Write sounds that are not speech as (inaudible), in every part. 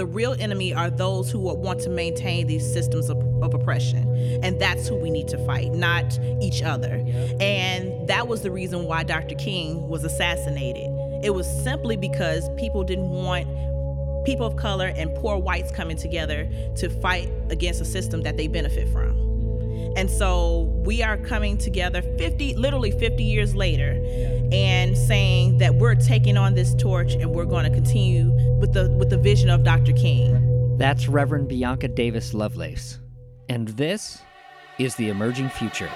the real enemy are those who want to maintain these systems of, of oppression. And that's who we need to fight, not each other. And that was the reason why Dr. King was assassinated. It was simply because people didn't want people of color and poor whites coming together to fight against a system that they benefit from. And so we are coming together 50 literally 50 years later and saying that we're taking on this torch and we're going to continue with the with the vision of Dr. King. That's Reverend Bianca Davis Lovelace. And this is the emerging future.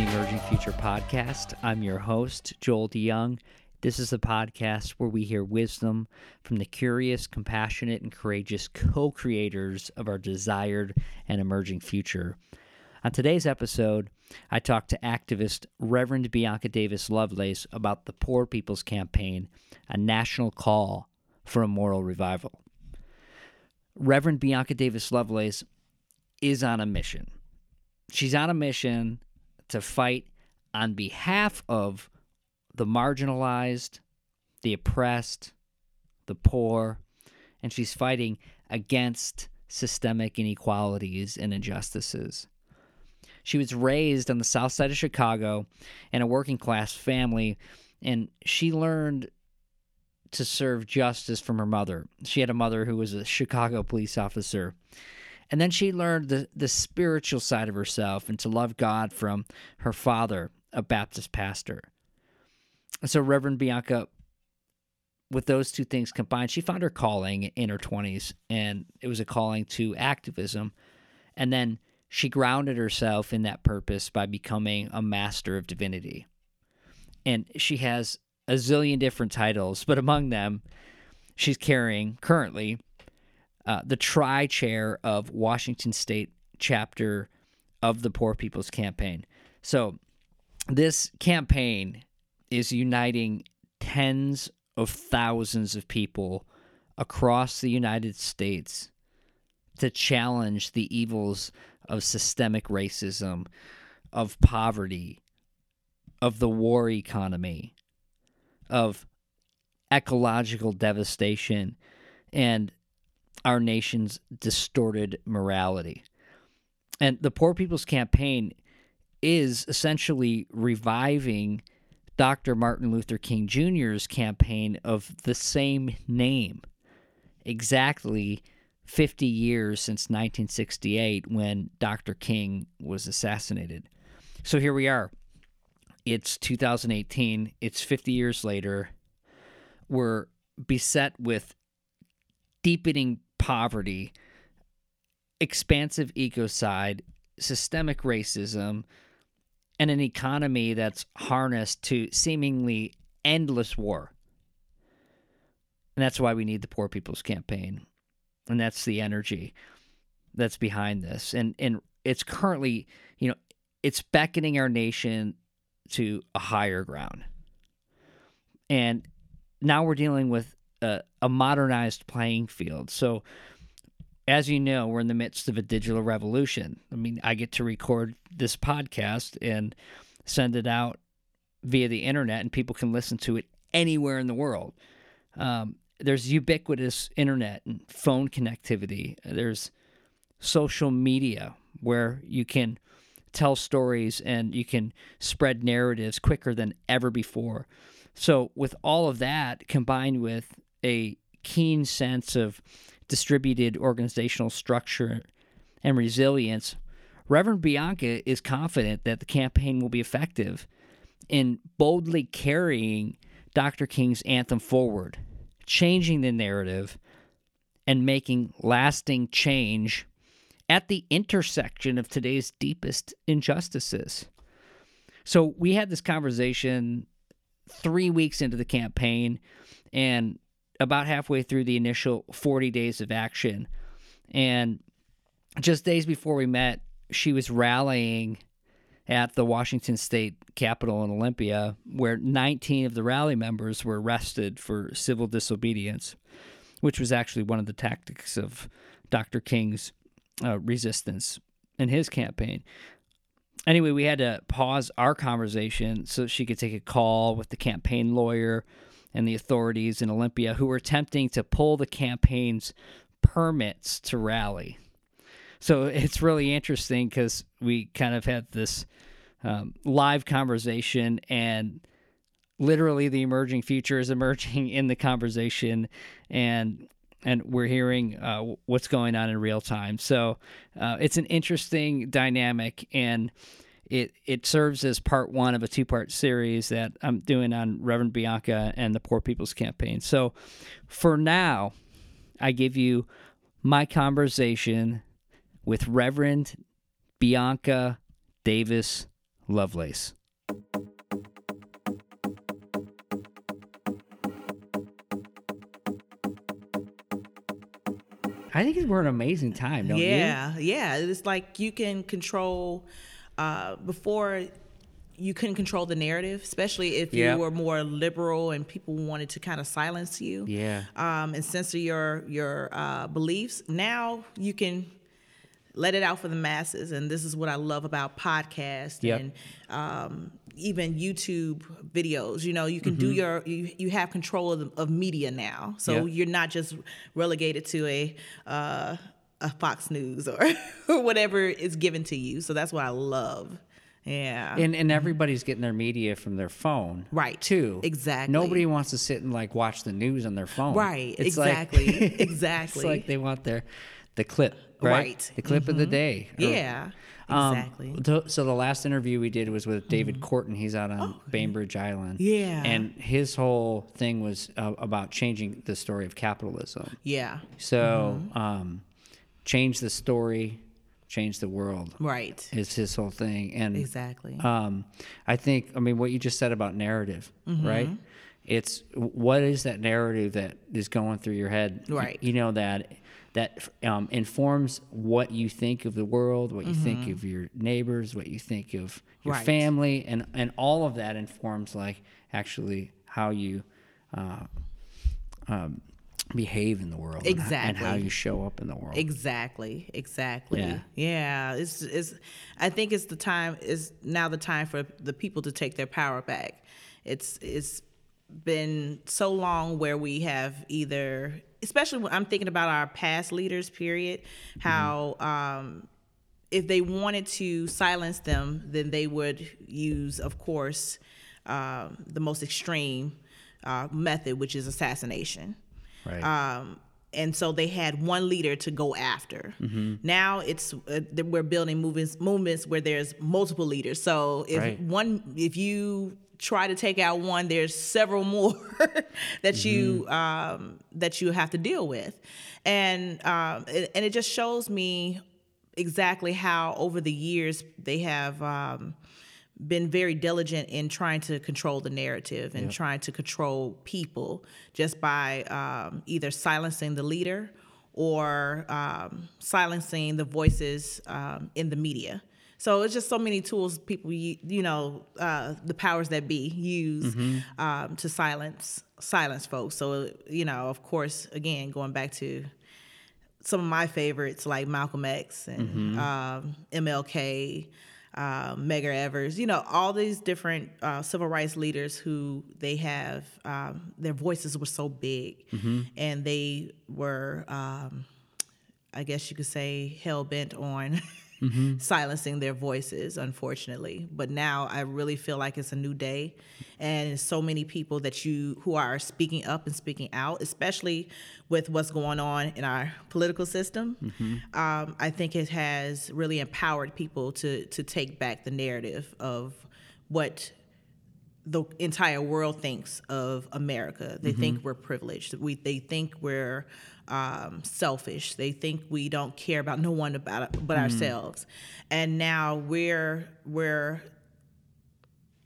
The Emerging Future Podcast. I'm your host, Joel DeYoung. This is a podcast where we hear wisdom from the curious, compassionate, and courageous co creators of our desired and emerging future. On today's episode, I talked to activist Reverend Bianca Davis Lovelace about the Poor People's Campaign, a national call for a moral revival. Reverend Bianca Davis Lovelace is on a mission. She's on a mission to fight on behalf of the marginalized, the oppressed, the poor, and she's fighting against systemic inequalities and injustices. She was raised on the south side of Chicago in a working class family, and she learned to serve justice from her mother. She had a mother who was a Chicago police officer. And then she learned the, the spiritual side of herself and to love God from her father, a Baptist pastor. And so, Reverend Bianca, with those two things combined, she found her calling in her 20s, and it was a calling to activism. And then she grounded herself in that purpose by becoming a master of divinity. And she has a zillion different titles, but among them, she's carrying currently uh, the tri chair of Washington State chapter of the Poor People's Campaign. So, this campaign is uniting tens of thousands of people across the United States to challenge the evils of systemic racism, of poverty, of the war economy, of ecological devastation, and our nation's distorted morality. And the Poor People's Campaign is essentially reviving Dr. Martin Luther King Jr.'s campaign of the same name, exactly 50 years since 1968 when Dr. King was assassinated. So here we are. It's 2018, it's 50 years later. We're beset with deepening poverty, expansive ecocide, systemic racism, and an economy that's harnessed to seemingly endless war. And that's why we need the Poor People's Campaign. And that's the energy that's behind this. And and it's currently, you know, it's beckoning our nation to a higher ground. And now we're dealing with a, modernized playing field. So, as you know, we're in the midst of a digital revolution. I mean, I get to record this podcast and send it out via the internet, and people can listen to it anywhere in the world. Um, there's ubiquitous internet and phone connectivity. There's social media where you can tell stories and you can spread narratives quicker than ever before. So, with all of that combined with a keen sense of distributed organizational structure and resilience, Reverend Bianca is confident that the campaign will be effective in boldly carrying Dr. King's anthem forward, changing the narrative, and making lasting change at the intersection of today's deepest injustices. So, we had this conversation three weeks into the campaign, and about halfway through the initial 40 days of action. And just days before we met, she was rallying at the Washington State Capitol in Olympia, where 19 of the rally members were arrested for civil disobedience, which was actually one of the tactics of Dr. King's uh, resistance in his campaign. Anyway, we had to pause our conversation so she could take a call with the campaign lawyer and the authorities in Olympia who were attempting to pull the campaign's permits to rally. So it's really interesting because we kind of had this um, live conversation and literally the emerging future is emerging in the conversation and and we're hearing uh, what's going on in real time. So uh, it's an interesting dynamic, and it it serves as part one of a two part series that I'm doing on Reverend Bianca and the Poor People's Campaign. So for now, I give you my conversation with Reverend Bianca Davis Lovelace. I think we're an amazing time, don't yeah, you? Yeah, yeah. It's like you can control uh, before you couldn't control the narrative, especially if yep. you were more liberal and people wanted to kind of silence you, yeah, um, and censor your your uh, beliefs. Now you can let it out for the masses, and this is what I love about podcasts yep. and um, even YouTube videos. You know, you can mm-hmm. do your you, you have control of, of media now, so yep. you're not just relegated to a. Uh, a Fox News or, or (laughs) whatever is given to you. So that's what I love. Yeah. And and everybody's getting their media from their phone. Right. Too. Exactly. Nobody wants to sit and like watch the news on their phone. Right. It's exactly. Like, exactly. (laughs) it's like they want their the clip, right? right. The clip mm-hmm. of the mm-hmm. day. Yeah. Um, exactly. So the last interview we did was with David mm-hmm. Korten. He's out on oh, Bainbridge Island. Yeah. And his whole thing was uh, about changing the story of capitalism. Yeah. So, mm-hmm. um, change the story, change the world. Right. Is his whole thing. And exactly. Um, I think, I mean, what you just said about narrative, mm-hmm. right? It's what is that narrative that is going through your head? Right. You know, that that um, informs what you think of the world, what you mm-hmm. think of your neighbors, what you think of your right. family, and and all of that informs like actually how you uh, um, behave in the world exactly and how, you show up in the world. Exactly exactly. Yeah, yeah it's, it's i think it's the time is now the time for the people to take their power back. It's it's been so long where we have either especially when i'm thinking about our past leaders period how mm-hmm. um if they wanted to silence them then they would use of course um, the most extreme uh, method which is assassination Right. Um, and so they had one leader to go after. Mm-hmm. Now it's uh, we're building movements movements where there's multiple leaders. So if right. one if you try to take out one, there's several more (laughs) that mm-hmm. you um, that you have to deal with, and um, and it just shows me exactly how over the years they have. Um, been very diligent in trying to control the narrative and yep. trying to control people just by um, either silencing the leader or um, silencing the voices um, in the media. So it's just so many tools people, you, you know, uh, the powers that be use mm-hmm. Um, to silence silence folks. So you know, of course, again, going back to some of my favorites like Malcolm X and mm-hmm. MLK. Uh, Medgar Evers, you know, all these different uh, civil rights leaders who they have, um, their voices were so big mm-hmm. and they were, um, I guess you could say, hell bent on (laughs) mm-hmm. silencing their voices, unfortunately. But now I really feel like it's a new day, and so many people that you who are speaking up and speaking out, especially with what's going on in our political system. Mm-hmm. Um, I think it has really empowered people to to take back the narrative of what the entire world thinks of America. They mm-hmm. think we're privileged. We they think we're um, selfish. They think we don't care about no one about but mm-hmm. ourselves. And now we're we're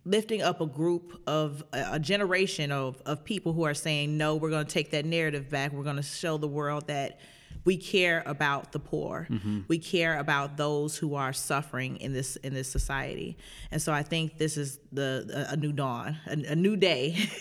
lifting up a group of a generation of, of people who are saying no we're going to take that narrative back we're going to show the world that we care about the poor. We care about those who are suffering in this in this society. And so I think this is the a, new dawn, a, a new day. (laughs)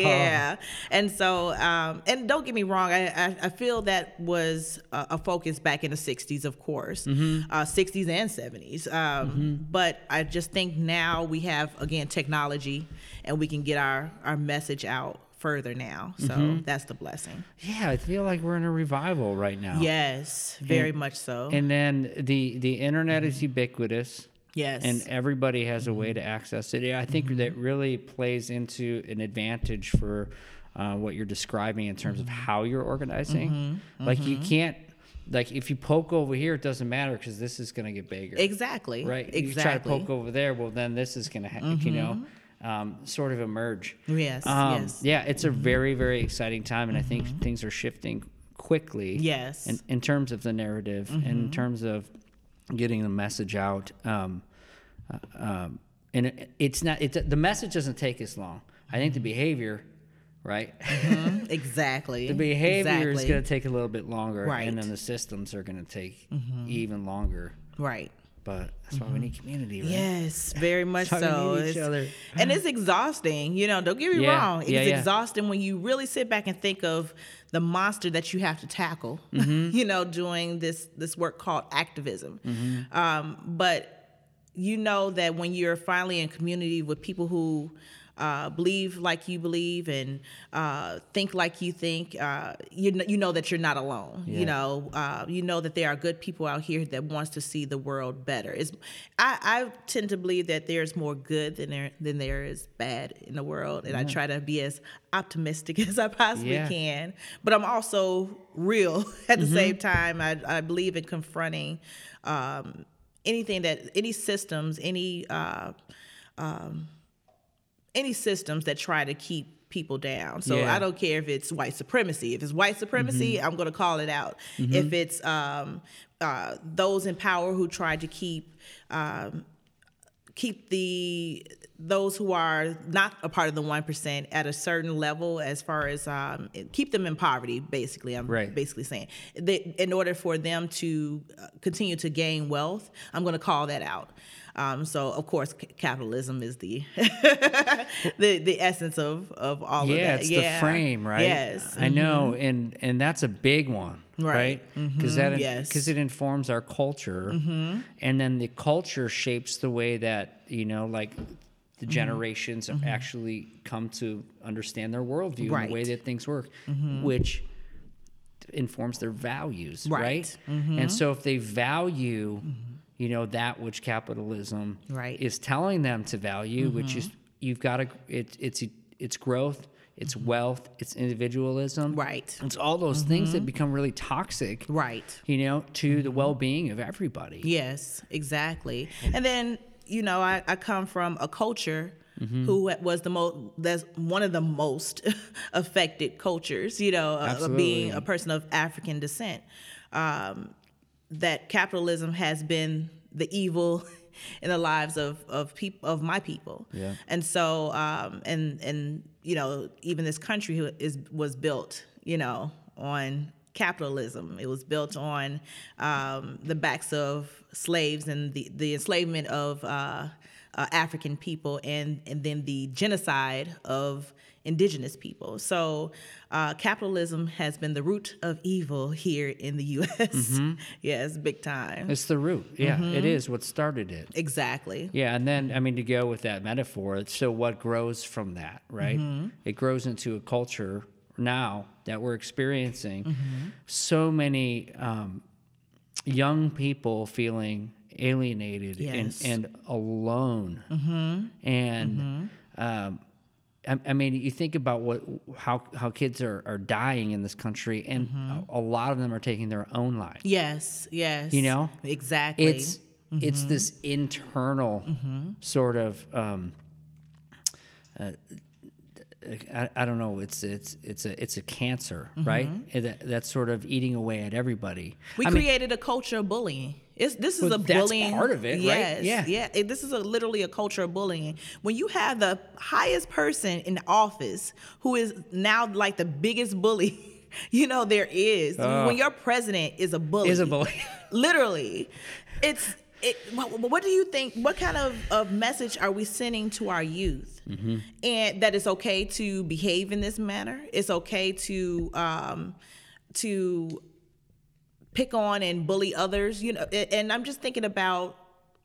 yeah. And so um, and don't get me wrong, I, I, I feel that was a, a focus back in the '60s, of course, uh, '60s and '70s. Um, But I just think now we have again technology, and we can get our our message out further now. So mm-hmm. that's the blessing. Yeah, I feel like we're in a revival right now. Yes, very much so. And then the the internet is mm-hmm. ubiquitous. yes. and everybody has a way mm-hmm. to access it. I think that really plays into an advantage for uh, what you're describing in terms of how you're organizing. Like you can't, like if you poke over here, it doesn't matter because this is going to get bigger, exactly. right? Exactly. If You try to poke over there, well then this is going to, ha- you know, um, sort of emerge. Yes. Um, yes. Yeah, it's a very very exciting time, and I think things are shifting quickly. Yes. In, in terms of the narrative, and in terms of getting the message out. Um, uh, um, and it, it's not. It's the message doesn't take as long. I think the behavior, right? (laughs) exactly. the behavior is going to take a little bit longer, Right. and then the systems are going to take even longer. Right. But that's why we need community, right? Yes, (laughs) very much so. we need each It's- other. And it's exhausting. You know, don't get me Yeah, wrong. It's yeah, yeah. exhausting when you really sit back and think of the monster that you have to tackle. Mm-hmm. (laughs) you know, doing this this work called activism. Mm-hmm. Um, but you know that when you're finally in community with people who uh, believe like you believe and uh, think like you think, uh, you know, you know that you're not alone. Yeah. You know, uh, you know that there are good people out here that wants to see the world better. It's, I, I tend to believe that there's more good than there than there is bad in the world, and I try to be as optimistic (laughs) as I possibly Yeah. can. But I'm also real (laughs) at the same time. I, I believe in confronting um, anything that any systems, any uh, um, any systems that try to keep people down. So Yeah. I don't care if it's white supremacy. If it's white supremacy, I'm going to call it out. If it's um, uh, those in power who try to keep um, keep the those who are not a part of the one percent at a certain level as far as um, keep them in poverty. Basically, I'm Right. basically saying that in order for them to uh, continue to gain wealth, I'm going to call that out. Um, so of course, c- capitalism is the (laughs) (laughs) the the essence of of all of yeah, that. it's yeah, the frame, right? Yes, I know, mm-hmm. and and that's a big one, Right. right? Because that mm-hmm. Yes. because it informs our culture, mm-hmm. and then the culture shapes the way that you know, like the generations have actually come to understand their worldview and the way that things work, which informs their values, right? Right. Mm-hmm. And so if they value, you know, that which capitalism Right. Mm-hmm. is telling them to value, which is you've got to it, it's it's growth, it's wealth, it's individualism, Mm-hmm. Right. Mm-hmm. It's all those things that become really toxic, right. you know, to Mm-hmm. the well-being of everybody. Yes, exactly. And then you know, I, I come from a culture Mm-hmm. who was the most that's one of the most (laughs) affected cultures. You know, uh, being a person of African descent. Um, that capitalism has been the evil (laughs) in the lives of of people of my people. Yeah. And so, um, and and you know, even this country is was built, you know, on capitalism. It was built on um, the backs of slaves and the the enslavement of uh, uh, African people, and and then the genocide of indigenous people. So, uh, capitalism has been the root of evil here in the U.S. (laughs) yes, big time. It's the root. Yeah, Mm-hmm. it is what started it. Exactly. Yeah, and then I mean to go with that metaphor, so what grows from that, right? Mm-hmm. It grows into a culture now that we're experiencing. Mm-hmm. So many um, young people feeling alienated Yes. and, and alone, and um, I, I mean, you think about what how how kids are, are dying in this country, and a, a lot of them are taking their own lives. Yes. Yes. You know? exactly. it's it's Mm-hmm. this internal sort of um, uh, I, I don't know it's it's it's a it's a cancer right that, that's sort of eating away at everybody Mm-hmm. we I mean, created a culture of bullying. It's, this is Well, a that's bullying part of it, right? Yes, Yeah. yeah. It- this is a, literally a culture of bullying. When you have the highest person in the office who is now like the biggest bully (laughs) you know there is Oh. when your president is a bully. Is a bully. (laughs) Literally, it's it. What, what do you think? What kind of, of message are we sending to our youth? Mm-hmm. And that it's okay to behave in this manner. It's okay to um, to pick on and bully others. You know, and I'm just thinking about.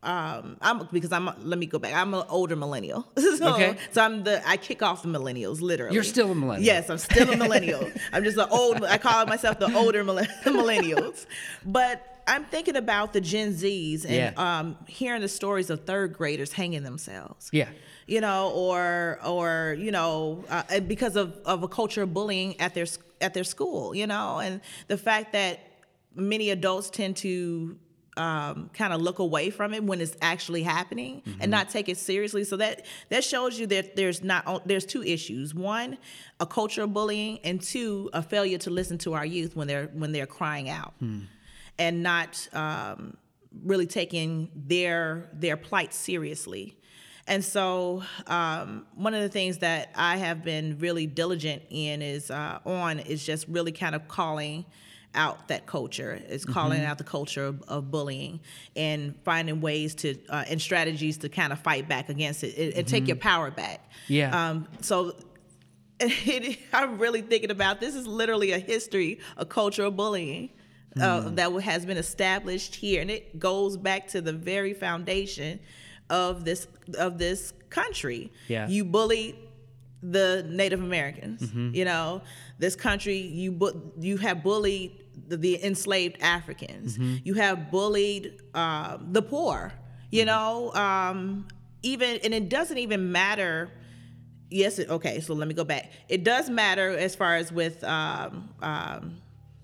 Um, I'm because I'm. Let me go back. I'm an older millennial, (laughs) so, Okay. so I'm the. I kick off the millennials, literally. You're still a millennial. Yes, I'm still a millennial. (laughs) I'm just an old. I call myself the older millen- (laughs) millennials, but I'm thinking about the Gen Zs and Yeah. um, hearing the stories of third graders hanging themselves. Yeah. You know, or or you know, uh, because of of a culture of bullying at their at their school. You know, and the fact that many adults tend to um, kind of look away from it when it's actually happening and not take it seriously. So that that shows you that there's not there's two issues: one, a culture of bullying, and two, a failure to listen to our youth when they're when they're crying out, and not um, really taking their their plight seriously. And so, um, one of the things that I have been really diligent in is uh, on is just really kind of calling out that culture, It's calling out the culture of, of bullying, and finding ways to uh, and strategies to kind of fight back against it and, and take your power back. Yeah. Um, so. It, (laughs) I'm really thinking about this is literally a history a culture of cultural bullying uh, that has been established here, and it goes back to the very foundation of this of this country. Yeah. you bully the Native Americans. You know, this country you bu- you have bullied the, the enslaved Africans. You have bullied uh, the poor. You know, um, even and it doesn't even matter yes it, okay so let me go back it does matter as far as with um, um,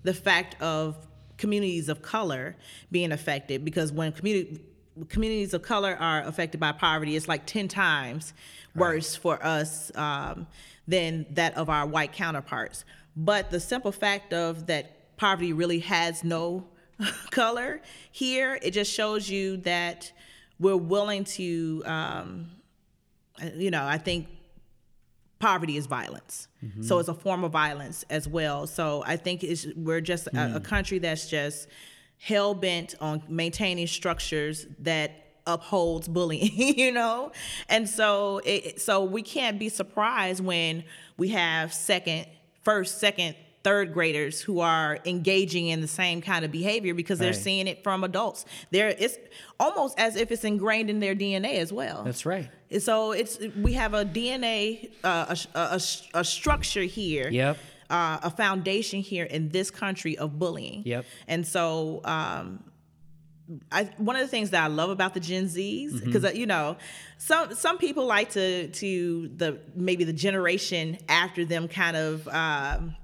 the fact of communities of color being affected because when community communities of color are affected by poverty it's like 10 times worse for us um, than that of our white counterparts. But the simple fact of that poverty really has no (laughs) color here it just shows you that we're willing to um, you know i think poverty is violence. So it's a form of violence as well. So I think it's, we're just a, a hmm. country that's just hell bent on maintaining structures that upholds bullying, (laughs) you know? And so it, so we can't be surprised when we have second, first, second, third graders who are engaging in the same kind of behavior because they're Right. seeing it from adults. There it's almost as if it's ingrained in their DNA as well. That's right. And So it's we have a DNA, uh, a, a, a structure here. Yep. Uh, a foundation here in this country of bullying. Yep. And so, um, I one of the things that I love about the Gen Zs Mm-hmm. because you know some some people like to to the maybe the generation after them kind of. Um,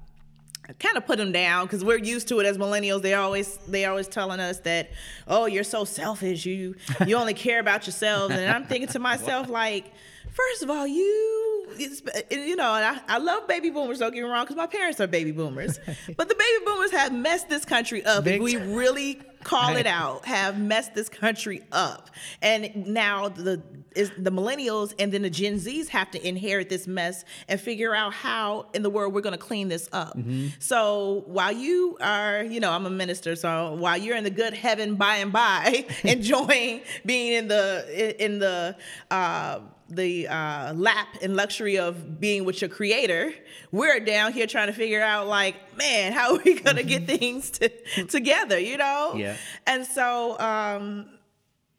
kind of put them down because we're used to it as millennials. They're always they always telling us that, oh, you're so selfish. You you only care about yourselves. And I'm thinking to myself like, first of all, you you know, and I, I love baby boomers. Don't get me wrong, because my parents are baby boomers. (laughs) But the baby boomers have messed this country up. Big if we really call it out, have messed this country up. And now the is the millennials and then the Gen Zs have to inherit this mess and figure out how in the world we're going to clean this up. Mm-hmm. So while you are, you know, I'm a minister, so while you're in the good heaven by and by, (laughs) enjoying being in the in the uh, the uh, lap and luxury of being with your creator, we're down here trying to figure out like, man, how are we gonna get things to, together, you know? Yeah. And so, um,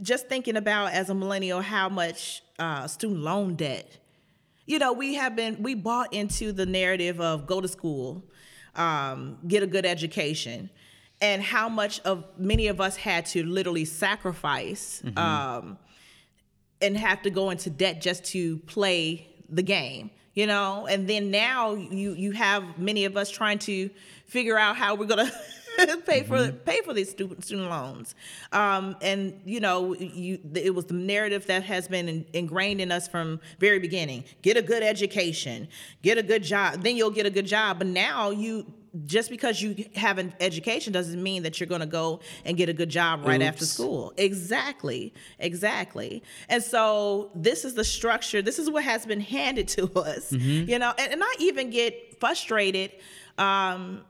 just thinking about as a millennial how much uh, student loan debt you know we have been we bought into the narrative of go to school um, get a good education and how much of many of us had to literally sacrifice um, and have to go into debt just to play the game you know? And then now you you have many of us trying to figure out how we're gonna (laughs) pay for pay for these student student loans. Um, and you know you it was the narrative that has been in, ingrained in us from very beginning. Get a good education. Get a good job. Then you'll get a good job. But now you just because you have an education doesn't mean that you're going to go and get a good job right after school. Exactly exactly. And so this is the structure this is what has been handed to us you know and, and i even get frustrated um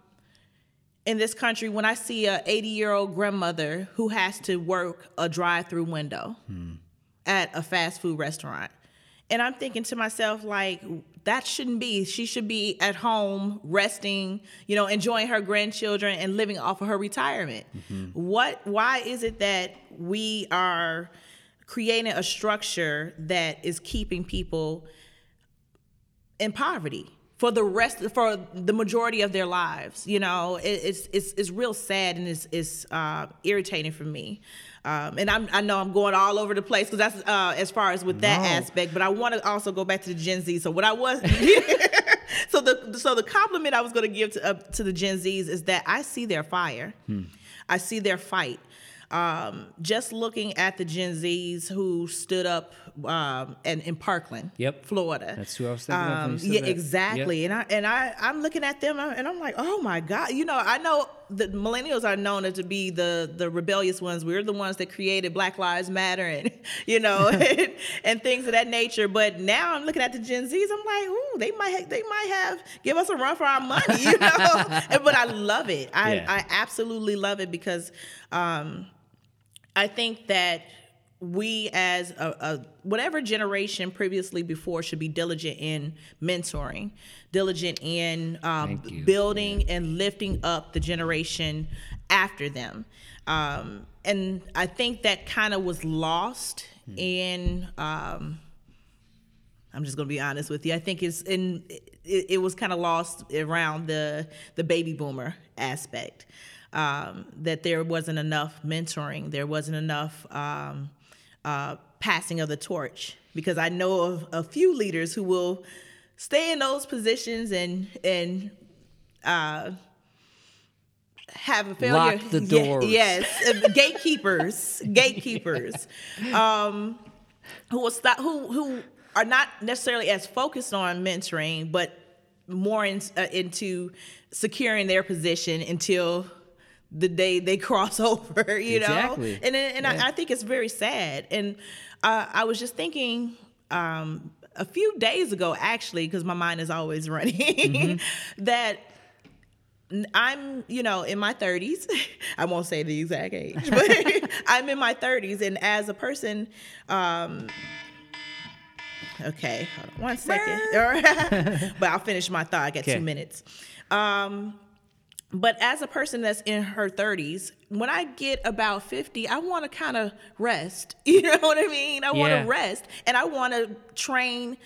in this country when I see a 80 year old grandmother who has to work a drive through window at a fast food restaurant. And I'm thinking to myself, like, that shouldn't be. She should be at home resting, you know, enjoying her grandchildren and living off of her retirement. Mm-hmm. What why is it that we are creating a structure that is keeping people in poverty for the rest for the majority of their lives you know it, it's it's it's real sad and it's it's uh, irritating for me um, and I'm, I know I'm going all over the place because that's uh, as far as with that No. aspect. But I want to also go back to the Gen Z. So what I was, (laughs) so the so the compliment I was going to give to uh, to the Gen Zs is that I see their fire, I see their fight. Um, just looking at the Gen Zs who stood up um, and in Parkland, Yep. Florida. That's who I was thinking Um, yeah, that. exactly. And I and I I'm looking at them and I'm like, oh my god. You know, I know the millennials are known to be the the rebellious ones. We're the ones that created Black Lives Matter and (laughs) you know and, (laughs) (laughs) and things of that nature. But now I'm looking at the Gen Zs. I'm like, ooh, they might ha- they might have give us a run for our money. You know, And- but I love it. I Yeah. I absolutely love it because. Um, I think that we as a, a whatever generation previously before should be diligent in mentoring, diligent in um, building and lifting up the generation after them. Um, and I think that kind of was lost Hmm. in. Um, I'm just gonna be honest with you. I think it's in it, it was kind of lost around the the baby boomer aspect. Um, that there wasn't enough mentoring, there wasn't enough um, uh, passing of the torch. Because I know of a few leaders who will stay in those positions and and uh, have a failure. Lock the doors. yes, uh, gatekeepers, (laughs) gatekeepers, um, who will stop, who who are not necessarily as focused on mentoring, but more in, uh, into securing their position until the day they (laughs) cross over. You Exactly. know, and and Yeah. I, I think it's very sad. And uh, I was just thinking. Um, a few days ago, actually, because my mind is always (laughs) running, that I'm, you know, in my 30s. (laughs) I won't say the exact age, but I'm in my 30s, and as a person, um, okay, hold on one second. but I'll finish my thought. I got Okay. two minutes. Um, but as a person that's in her 30s, when I get about 50, I want to kind of rest. (laughs) You know what I mean? I want to rest, and I want to train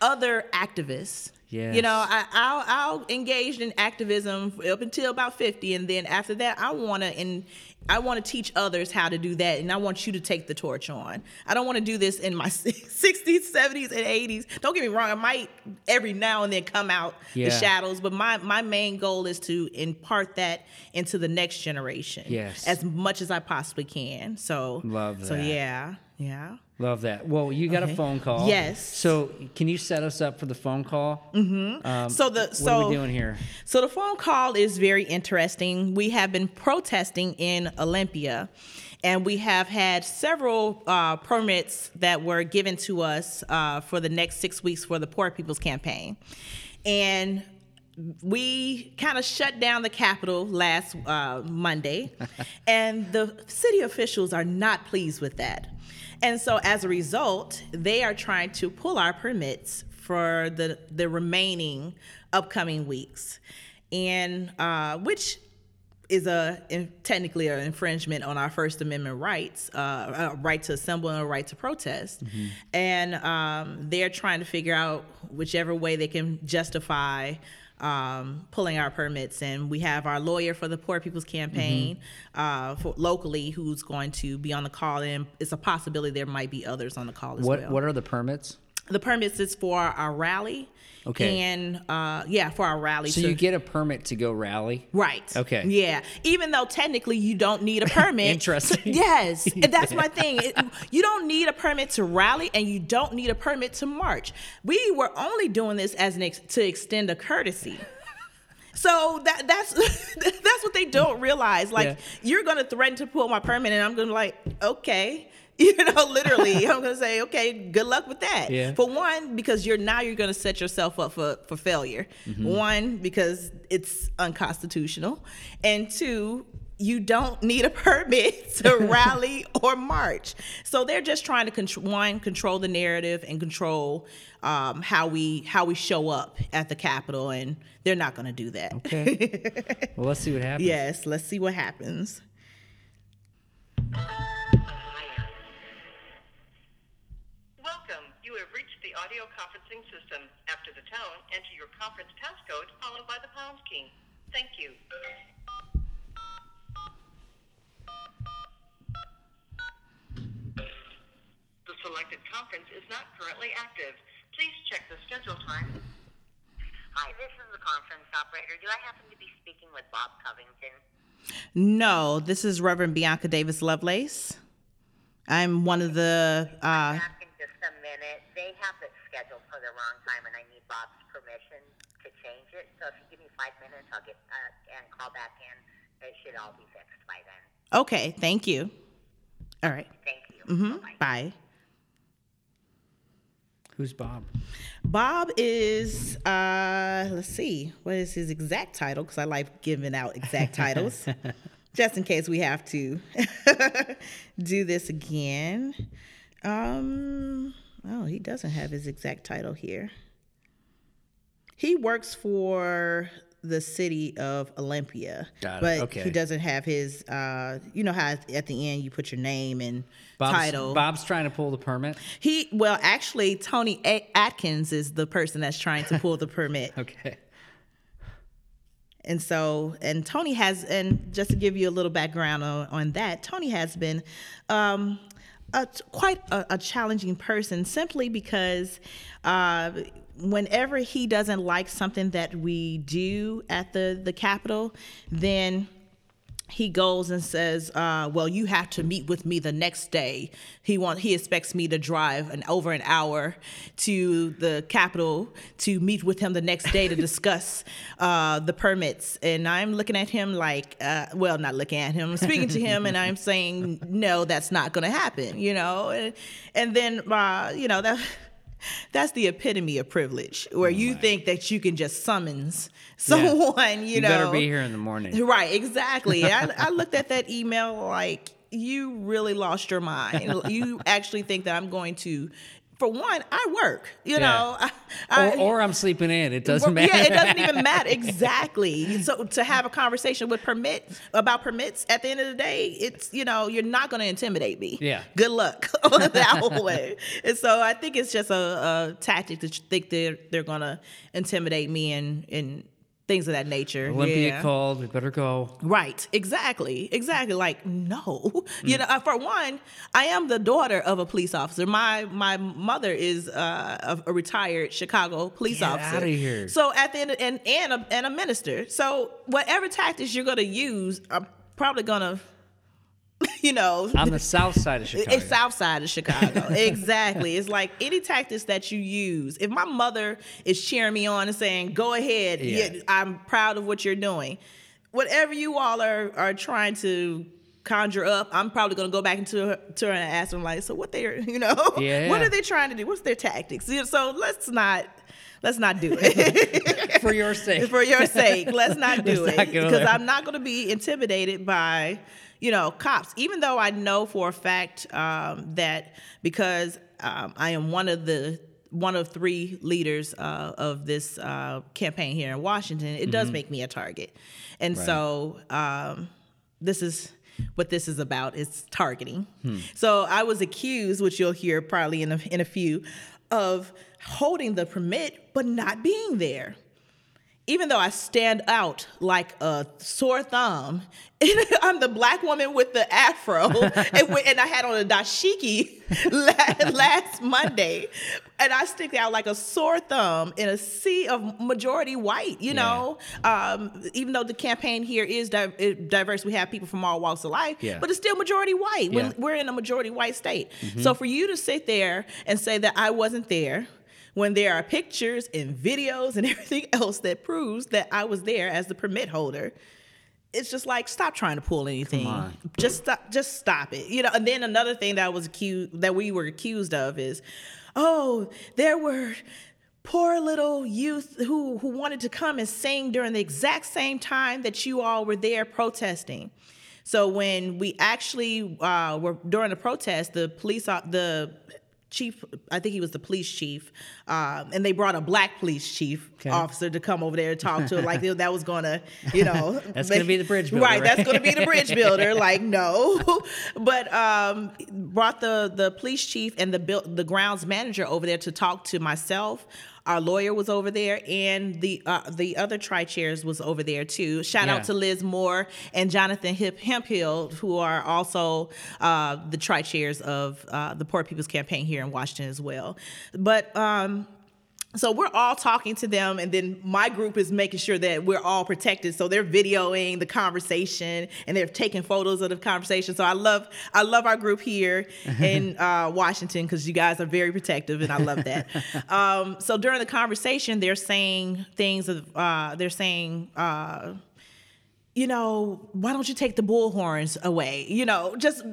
other activists. Yes. You know, I, I'll I'll engage in activism up until about 50, and then after that, I want to and I want to teach others how to do that, and I want you to take the torch on. I don't want to do this in my (laughs) 60s, 70s, and 80s. Don't get me wrong; I might every now and then come out Yeah. the shadows, but my my main goal is to impart that into the next generation, Yes. as much as I possibly can. So Love So yeah, yeah. Love that. Well, you got a phone call. Yes. So can you set us up for the phone call? Mm-hmm. Um, So the what so are we doing here? So the phone call is very interesting. We have been protesting in Olympia, and we have had several uh, permits that were given to us uh, for the next six weeks for the Poor People's Campaign, and we kind of shut down the Capitol last uh, Monday, (laughs) and the city officials are not pleased with that. And so, as a result, they are trying to pull our permits for the the remaining upcoming weeks, and uh, which is a in, technically an infringement on our First Amendment rights, uh, a right to assemble and a right to protest. And um, they're trying to figure out whichever way they can justify um, pulling our permits. And we have our lawyer for the Poor People's Campaign uh, for locally who's going to be on the call, and it's a possibility there might be others on the call as What well. What are the permits? The permits is for our rally. Okay. And uh, yeah, for our rally. So to- you get a permit to go rally. Right. Okay. Yeah. Even though technically you don't need a permit. (laughs) Interesting. (laughs) Yes. (laughs) And that's my thing. It- you don't need a permit to rally and you don't need a permit to march. We were only doing this as an ex- to extend a courtesy. So that that's that's what they don't realize. Like Yeah. you're gonna threaten to pull my permit and I'm gonna be like, okay. (laughs) You know, literally, I'm gonna say, okay, good luck with that. Yeah. For one, because you're now you're gonna set yourself up for for failure. One, because it's unconstitutional, and two. You don't need a permit (laughs) to (laughs) rally or march, so they're just trying to control one, control the narrative and control um, how we how we show up at the Capitol, and they're not going to do that. Okay. well, let's see what happens. Yes, let's see what happens. Audio conferencing system. After the tone, enter your conference passcode followed by the pound key. Thank you. The selected conference is not currently active. Please check the schedule time. Hi, this is the conference operator. Do I happen to be speaking with Bob Covington? No, this is Reverend Bianca Davis Lovelace. I'm one of the. Uh, Back in just a minute. They have it scheduled for the wrong time, and I need Bob's permission to change it. So if you give me five minutes, I'll get uh, and call back in. It should all be fixed by then. okay, thank you. All right. Thank you. hmm Bye-bye. Bye. Who's Bob? Bob is. Uh, let's see. What is his exact title? Because I like giving out exact titles, (laughs) just in case we have to (laughs) do this again. Um. Oh, he doesn't have his exact title here. He works for the city of Olympia, Got it. but Okay. he doesn't have his. Uh, you know how at the end you put your name and Bob's, title. Bob's trying to pull the permit. He well, actually, Tony A- Atkins is the person that's trying to pull the permit, (laughs) Okay. and so and Tony has, and just to give you a little background on, on that, Tony has been um, a, quite a, a challenging person, simply because. Uh, Whenever he doesn't like something that we do at the the Capitol, then he goes and says, uh, "Well, you have to meet with me the next day." He want he expects me to drive an over an hour to the Capitol to meet with him the next day to (laughs) discuss uh, the permits. And I'm looking at him like, uh, well, not looking at him, I'm speaking to him, and I'm saying, (laughs) "No, that's not going to happen," you know. And, and then, uh, you know that. That's the epitome of privilege, where oh you think that you can just summons (laughs) someone. You, You know, better be here in the morning. Right, exactly. I, I (laughs) looked at that email like you really lost your mind. You actually think that I'm going to, for one, I work. You Yeah. know, (laughs) I, I, Or, or I'm sleeping in. It doesn't matter. Yeah, it doesn't even matter (laughs) exactly. So to have a conversation with permit about permits at the end of the day, it's you know you're not going to intimidate me. Yeah. Good luck (laughs) that way. And so I think it's just a, a tactic to think they're they're going to intimidate me and and things of that nature. Olympia yeah. called. We better go. Right, exactly, exactly. Like no, (laughs) you Mm. know. uh, For one, I am the daughter of a police officer. My my mother is uh, a, a retired Chicago police Get officer. outta here. So at the end, and and a, and a minister. So whatever tactics you're gonna use, I'm probably gonna, (laughs) you know, On the south side of Chicago. it's south side of Chicago. (laughs) exactly. It's like any tactics that you use. If my mother is cheering me on and saying, "Go ahead, Yeah. I'm proud of what you're doing," whatever you all are are trying to conjure up, I'm probably gonna go back into her, to her and ask them like, "So what they are, (laughs) you know, Yeah. what are they trying to do? What's their tactics?" So let's not. Let's not do it For your sake. for your sake. Let's not do Let's it because. I'm not going to be intimidated by, you know, cops. Even though I know for a fact um, that because um, I am one of the one of three leaders uh, of this uh, campaign here in Washington, it does make me a target, and so um, this is what this is about is targeting. So I was accused, which you'll hear probably in a, in a few, of holding the permit but not being there even though I stand out like a sore thumb, (laughs) I'm the black woman with the afro, (laughs) and, we- and I had on a dashiki (laughs) last Monday, and I stick out like a sore thumb in a sea of majority white. You know, um, even though the campaign here is di- diverse, we have people from all walks of life, Yeah. but it's still majority white. Yeah. When we're in a majority white state, so for you to sit there and say that I wasn't there when there are pictures and videos and (laughs) everything else that proves that I was there as the permit holder. it's just like stop trying to pull anything. Just stop. Just stop it. You know. And then another thing that was accused that we were accused of is, oh, there were poor little youth who who wanted to come and sing during the exact same time that you all were there protesting. So when we actually uh, were during the protest, the police, the chief, I think he was the police chief, um, and they brought a black police chief Okay. officer to come over there and talk to, him. like that was gonna, you know, (laughs) That's gonna be the bridge builder, right? That's gonna be the bridge builder. (laughs) like no, (laughs) but um, brought the the police chief and the the grounds manager over there to talk to myself. Our lawyer was over there, and the uh, the other tri chairs was over there too. Shout Yeah. out to Liz Moore and Jonathan Hip Hemphill, who are also uh, the tri chairs of uh, the Poor People's Campaign here in Washington as well. But um, so we're all talking to them, and then my group is making sure that we're all protected. So they're videoing the conversation and they're taking photos of the conversation. So I love I love our group here (laughs) in uh, Washington because you guys are very protective, and I love that. (laughs) um, so during the conversation, they're saying things of uh, they're saying. Uh, you know, why don't you take the bullhorns away? You know, just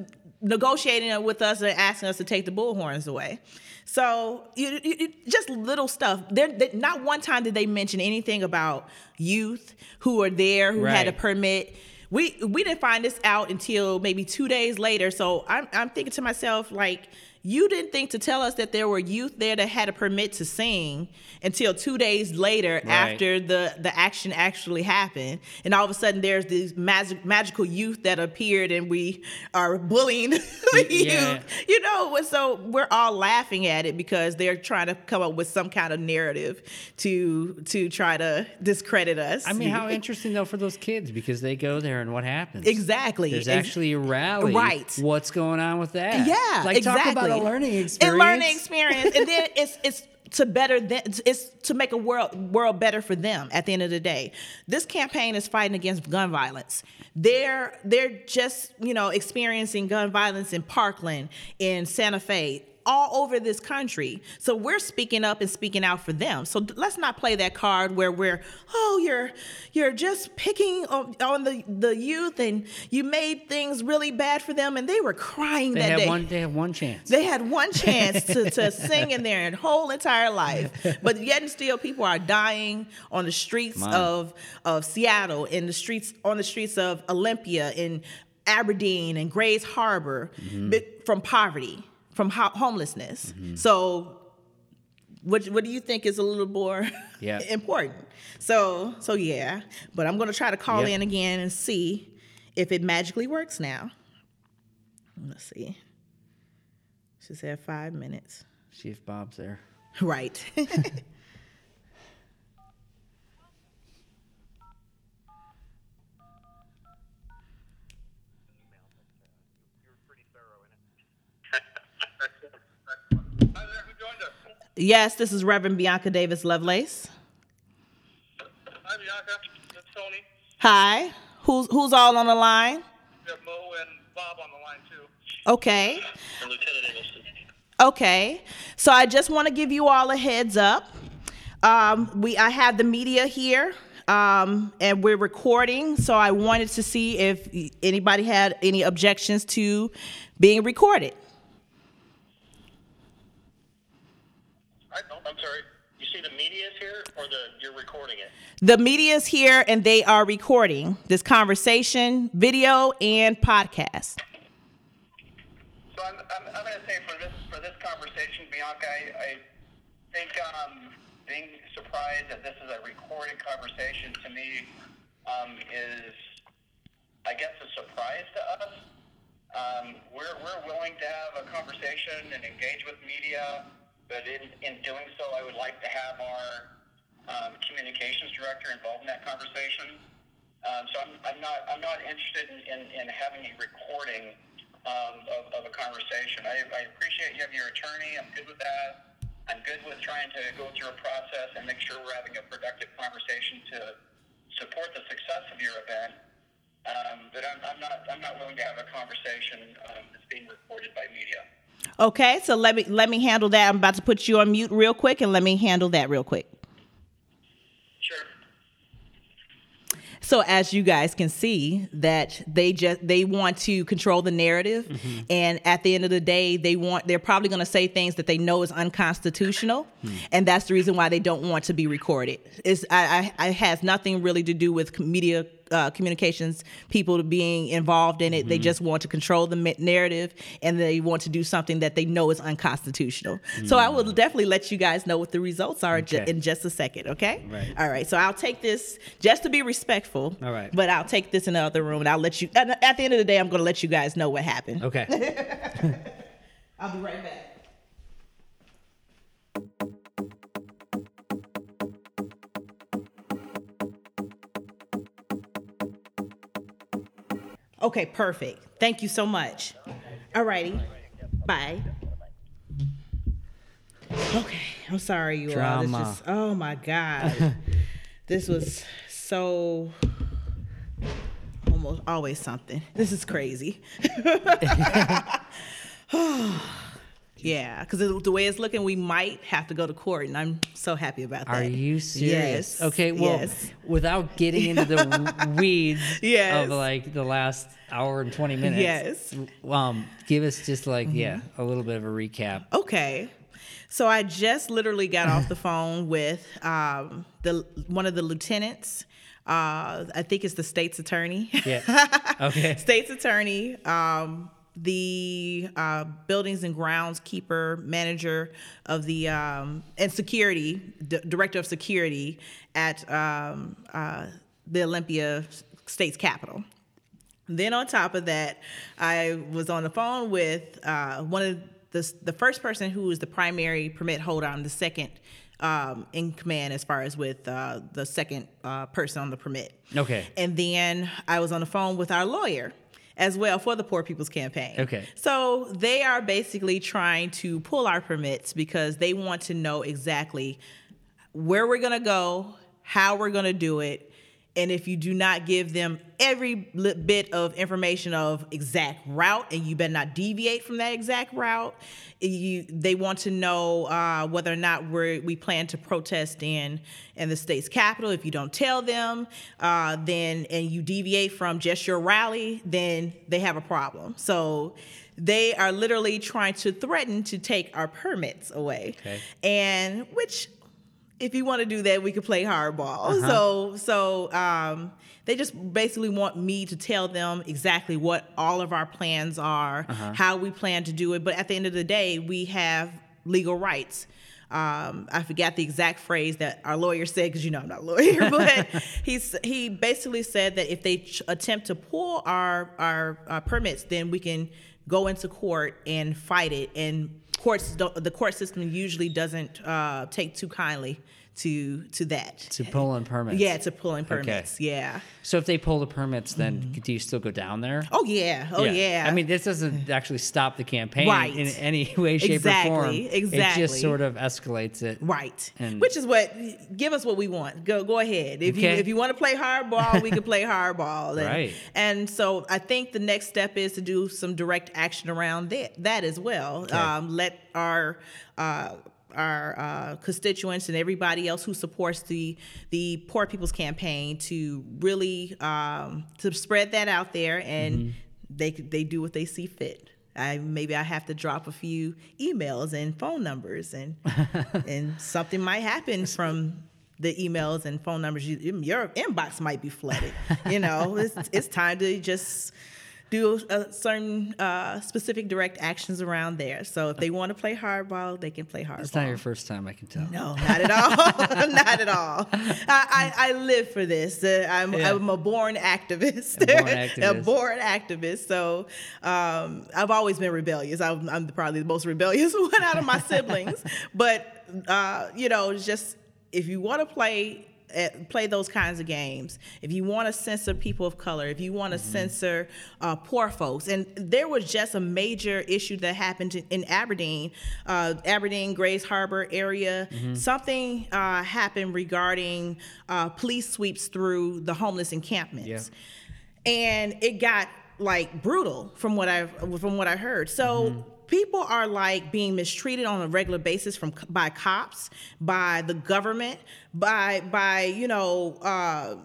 negotiating with us and asking us to take the bullhorns away. So you, you, just little stuff. There, not one time did they mention anything about youth who are there who had a permit. We we didn't find this out until maybe two days later. So I'm I'm thinking to myself like. You didn't think to tell us that there were youth there that had a permit to sing until two days later Right. after the the action actually happened, and all of a sudden there's these magic, magical youth that appeared, and we are bullying (laughs) the yeah. youth. You know, so we're all laughing at it because they're trying to come up with some kind of narrative to to try to discredit us. I mean, how (laughs) interesting though for those kids because they go there and what happens? Exactly. There's actually a rally. Right. What's going on with that? Yeah, Like exactly. talk about a learning experience. And learning experience, and then it's it's to better them. It's to make a world world better for them. At the end of the day, this campaign is fighting against gun violence. They're they're just you know experiencing gun violence in Parkland, in Santa Fe. All over this country, so we're speaking up and speaking out for them. So let's not play that card where we're, oh, you're, you're just picking on, on the the youth, and you made things really bad for them, and they were crying They that have day. one. They have one chance. They had one chance to, to (laughs) sing in their whole entire life, but yet and still, people are dying on the streets of of Seattle, in the streets on the streets of Olympia, in Aberdeen, and Grays Harbor, Mm-hmm. from poverty, from ho- homelessness. Mm-hmm. So, what what do you think is a little more (laughs) Yeah. important? So so yeah, but I'm gonna try to call Yep. in again and see if it magically works now. Let's see. She said five minutes. See if Bob's there. Right. (laughs) Hi there, who joined us? Yes, this is Reverend Bianca Davis Lovelace. Hi, Bianca. It's Tony. Hi. Who's who's all on the line? We have Mo and Bob on the line, too. Okay. And Lieutenant Eggleston. Okay. So I just want to give you all a heads up. Um, we I have the media here. Um, and we're recording, so I wanted to see if anybody had any objections to being recorded. I, oh, I'm sorry. You see the media's here, or the you're recording it? The media is here and they are recording this conversation, video, and podcast. So I'm, I'm, I'm going to say for this for this conversation, Bianca, I, I think um, being surprised that this is a recorded conversation to me um, is, I guess, a surprise to us. Um, we're, we're willing to have a conversation and engage with media, but in, in doing so, I would like to have our um, communications director involved in that conversation. Um, so I'm, I'm not I'm not interested in, in, in having a recording um, of, of a conversation. I, I appreciate you have your attorney. I'm good with that. I'm good with trying to go through a process and make sure we're having a productive conversation to support the success of your event. Um, but I'm, I'm not I'm not willing to have a conversation um, that's being recorded by media. Okay, so let me let me handle that. I'm about to put you on mute real quick and let me handle that real quick. Sure. So as you guys can see, that they just they want to control the narrative, Mm-hmm. and at the end of the day, they want they're probably going to say things that they know is unconstitutional, Hmm. and that's the reason why they don't want to be recorded. It's I, I, it has nothing really to do with media. Uh, communications people being involved in it they Mm-hmm. just want to control the narrative and they want to do something that they know is unconstitutional so i will definitely let you guys know what the results are ju- Hmm. In just a second okay Right. all right so i'll take this just to be respectful All right. but I'll take this in the other room and I'll let you. At the end of the day, I'm going to let you guys know what happened. Okay. (laughs) (laughs) I'll be right back. Okay, perfect. Thank you so much. All righty. Bye. Okay, I'm sorry, you all. Drama. This just, oh my God. (laughs) this was so almost always something. This is crazy. (laughs) (laughs) (sighs) yeah, because the way it's looking, we might have to go to court, and I'm so happy about that. Are you serious? Yes. Okay, well, yes. without getting into the (laughs) weeds Yes. of like the last hour and 20 minutes. Yes. Um, give us just like, yeah, a little bit of a recap. Okay. So I just literally got off the phone with um, the one of the lieutenants. Uh, I think it's the state's attorney. Yeah. (laughs) Okay. state's attorney, um, the uh, buildings and grounds keeper, manager of the um, and security, d- director of security at um, uh, the Olympia State's Capitol. Then on top of that, I was on the phone with uh, one of the the first person who was the primary permit holder. I'm the second um, in command as far as with uh, the second uh, person on the permit. Okay. And then I was on the phone with our lawyer as well for the Poor People's Campaign. Okay. So they are basically trying to pull our permits because they want to know exactly where we're going to go, how we're going to do it, and if you do not give them every bit of information of exact route, and you better not deviate from that exact route, you they want to know uh, whether or not we we plan to protest in in the state's capital. If you don't tell them, uh, then and you deviate from just your rally, then they have a problem. So they are literally trying to threaten to take our permits away, Okay. and which if you want to do that, we could play hardball. So, so um, they just basically want me to tell them exactly what all of our plans are, how we plan to do it. But at the end of the day, we have legal rights. Um, I forgot the exact phrase that our lawyer said because you know I'm not a lawyer, (laughs) but he's he basically said that if they ch- attempt to pull our, our our permits, then we can go into court and fight it. And courts the court system usually doesn't uh, take too kindly to to that. To pull in permits. yeah, to pull pulling permits. Yeah. So if they pull the permits, then do you still go down there? Oh yeah. Oh yeah. I mean, this doesn't (sighs) actually stop the campaign Right. in any (laughs) way, shape, Exactly, or form. Exactly. It just sort of escalates it. Right. And- Which is what give us what we want. Go go ahead. If you if you want to play hardball, we can play hardball. And, Right. And so I think the next step is to do some direct action around that that as well. Um, let our uh, our uh, constituents and everybody else who supports the the Poor People's Campaign to really um, to spread that out there and Mm-hmm. they they do what they see fit. I maybe I have to drop a few emails and phone numbers and (laughs) and something might happen from the emails and phone numbers. You, your inbox might be flooded. You know, it's it's time to just do a certain uh, specific direct actions around there. So if they want to play hardball, they can play hardball. It's not your first time, I can tell. No, not at all. (laughs) not at all. I, I, I live for this. Uh, I'm, Yeah. I'm a born activist. A born (laughs) a activist. born activist. So um, I've always been rebellious. I'm, I'm probably the most rebellious (laughs) one out of my siblings. But, uh, you know, just if you want to play. Uh, Play those kinds of games. If you want to censor people of color, if you want to censor uh, poor folks, and there was just a major issue that happened in, Aberdeen, uh, Aberdeen, Grays Harbor area. Something uh, happened regarding uh, police sweeps through the homeless encampments, and it got like brutal from what I from what I heard. So people are like being mistreated on a regular basis from by cops, by the government, by by you know. Uh,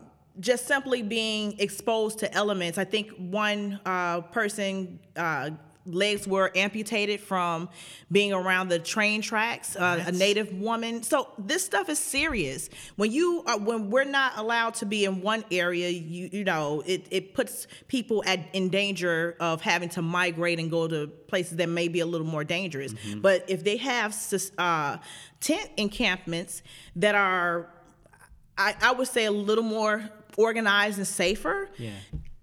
just simply being exposed to elements. I think one uh, person. Uh, legs were amputated from being around the train tracks uh, a native woman. So this stuff is serious. When you are when we're not allowed to be in one area you you know it, it puts people at in danger of having to migrate and go to places that may be a little more dangerous. But if they have uh, tent encampments that are I, I would say a little more organized and safer Yeah.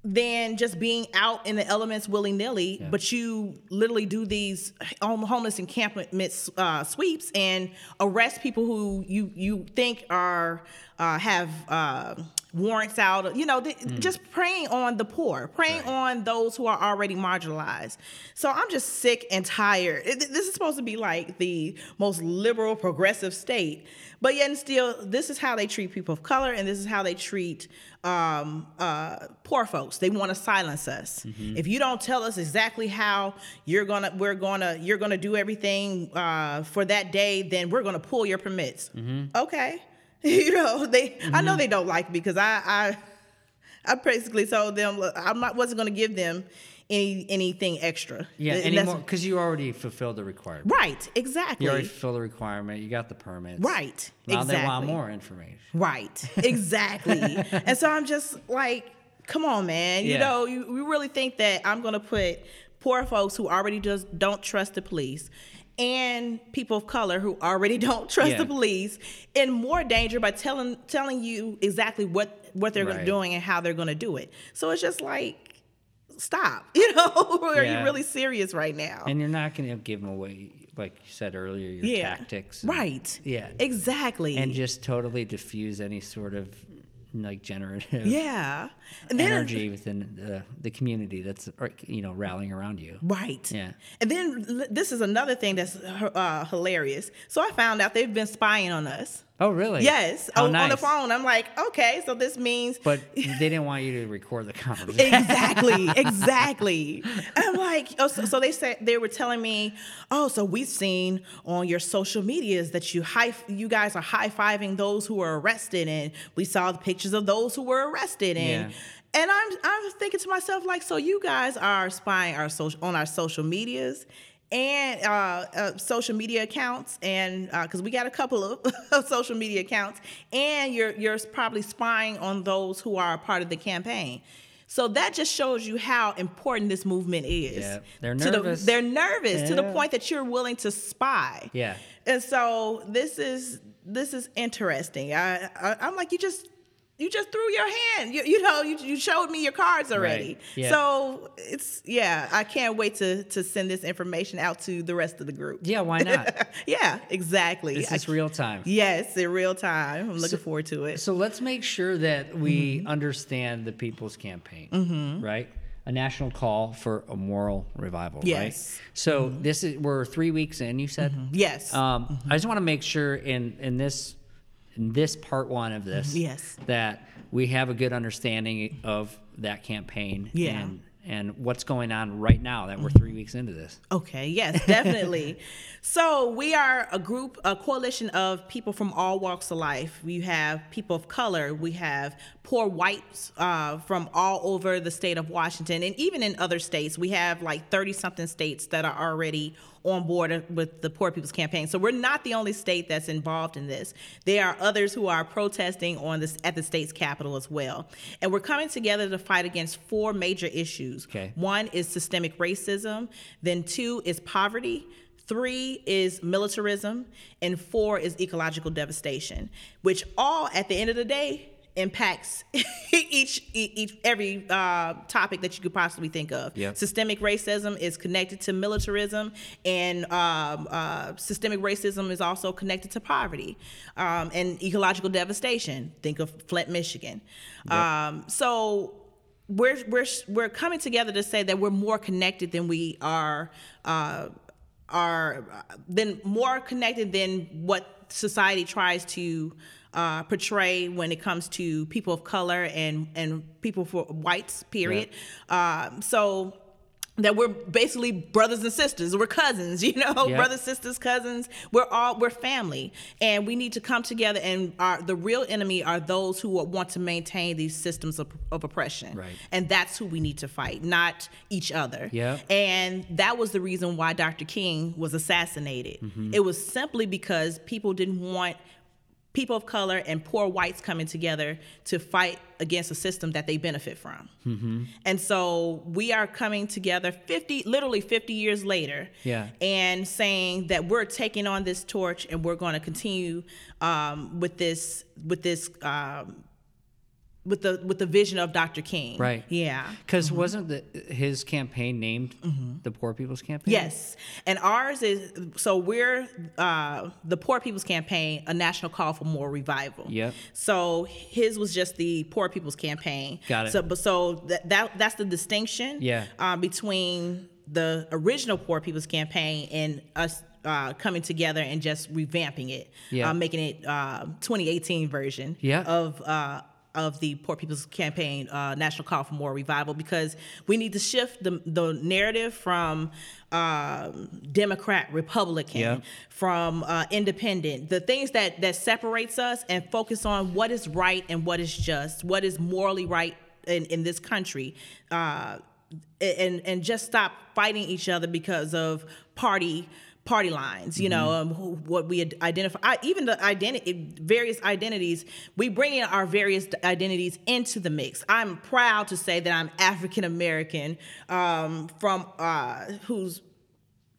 Than just being out in the elements willy nilly. But you literally do these homeless encampment uh, sweeps and arrest people who you you think are uh, have uh, warrants out. You know, they, just preying on the poor, preying on those who are already marginalized. So I'm just sick and tired. It- this is supposed to be like the most liberal, progressive state, but yet and still, this is how they treat people of color, and this is how they treat um, uh, poor folks. They want to silence us. If you don't tell us exactly how you're gonna, we're gonna, you're gonna do everything uh, for that day, then we're gonna pull your permits. Okay, (laughs) you know they. I know mm-hmm. they don't like me because I, I, I basically told them look, I'm not wasn't gonna give them any anything extra. Yeah, And anymore because you already fulfilled the requirement. Right, exactly. You already fulfilled the requirement. You got the permits. Right, Now they want exactly. more information. Right. Exactly. (laughs) and so I'm just like, come on, man. You know, you, you really think that I'm gonna put poor folks who already just don't trust the police and people of color who already (laughs) don't trust Yeah. the police in more danger by telling telling you exactly what what they're Right. doing and how they're gonna do it. So it's just like stop. (laughs) You know, are Yeah. you really serious right now? And you're not going to give them away, like you said earlier, your yeah. tactics. and- Right. Yeah. Exactly. And just totally diffuse any sort of like generative yeah. And then energy within the, the community that's you know rallying around you. Right. Yeah. And then this is another thing that's uh, hilarious. So I found out they've been spying on us. Oh, really? Yes, How on, on the phone. I'm like, okay, so this means But (laughs) they didn't want you to record the conversation. exactly, (laughs) exactly. I'm like, oh, so, so they said they were telling me, oh, so we've seen on your social medias that you high, you guys are high fiving those who were arrested, and we saw the pictures of those who were arrested, and. Yeah. And I'm I'm thinking to myself like, so you guys are spying our social on our social medias and uh, uh, social media accounts, and because we got a couple (laughs) of, social media accounts, and you're you're probably spying on those who are a part of the campaign. So that just shows you how important this movement is. Yeah, they're To the- nervous. they're nervous to the point that you're willing to spy. Yeah. And so this is this is interesting. I, I I'm like you just you just threw your hand. You, you know you, you showed me your cards already. Yeah. So it's yeah. I can't wait to to send this information out to the rest of the group. Yeah, why not? (laughs) yeah, exactly. This I- is real time. Yes, in real time. I'm looking forward to it. So let's make sure that we Mm-hmm. understand the People's Campaign, right? A national call for a moral revival, Yes. Mm-hmm. right? So this is we're three weeks in. You said, yes. Um, I just want to make sure in in this in this part one of this, Yes. that we have a good understanding of that campaign, Yeah. and and what's going on right now that we're three weeks into this. Okay, yes, (laughs) definitely. so we are a group, a coalition of people from all walks of life. We have people of color, we have poor whites uh, from all over the state of Washington, and even in other states. We have like 30 something states that are already on board with the Poor People's Campaign. So we're not the only state that's involved in this. There are others who are protesting on this at the state's capital as well. And we're coming together to fight against four major issues. Okay. One is systemic racism, then two is poverty, three is militarism, and four is ecological devastation, which all at the end of the day impacts (laughs) each, each every uh, topic that you could possibly think of. Yep. Systemic racism is connected to militarism, and um, uh, systemic racism is also connected to poverty um, and ecological devastation. Think of Flint, Michigan. Um, so we're we're we're coming together to say that we're more connected than we are uh, are than more connected than what society tries to uh, portray when it comes to people of color and and people for whites. Period. Um, so that we're basically brothers and sisters we're cousins (laughs) you know Yep. brothers sisters cousins we're all we're family and we need to come together and our the real enemy are those who want to maintain these systems of, of oppression Right. and that's who we need to fight not each other Yep. and that was the reason why dr king was assassinated Mm-hmm. it was simply because people didn't want people of color and poor whites coming together to fight against a system that they benefit from. Mm-hmm. And so we are coming together 50 literally 50 years later Yeah. and saying that we're taking on this torch and we're going to continue um, with this with this um, with the with the vision of Dr. King. Right. Yeah. Because wasn't the, his campaign named the Poor People's Campaign? Yes, and ours is so we're uh, the Poor People's Campaign, a national call for moral revival. Yep. So his was just the Poor People's Campaign. Got it. So, but so that, that that's the distinction. Yeah. Uh, between the original Poor People's Campaign and us. Uh, coming together and just revamping it, Yeah. uh, making it uh, 2018 version Yeah. of uh, of the Poor People's Campaign uh, National Call for Moral Revival because we need to shift the, the narrative from um, Democrat, Republican, Yeah. from uh, independent, the things that that separates us, and focus on what is right and what is just, what is morally right in, in this country. Uh, and and just stop fighting each other because of party party lines you know um, who, what we identify I, even the identity various identities we bring in our various identities into the mix. I'm proud to say that i'm african american um, from uh, whose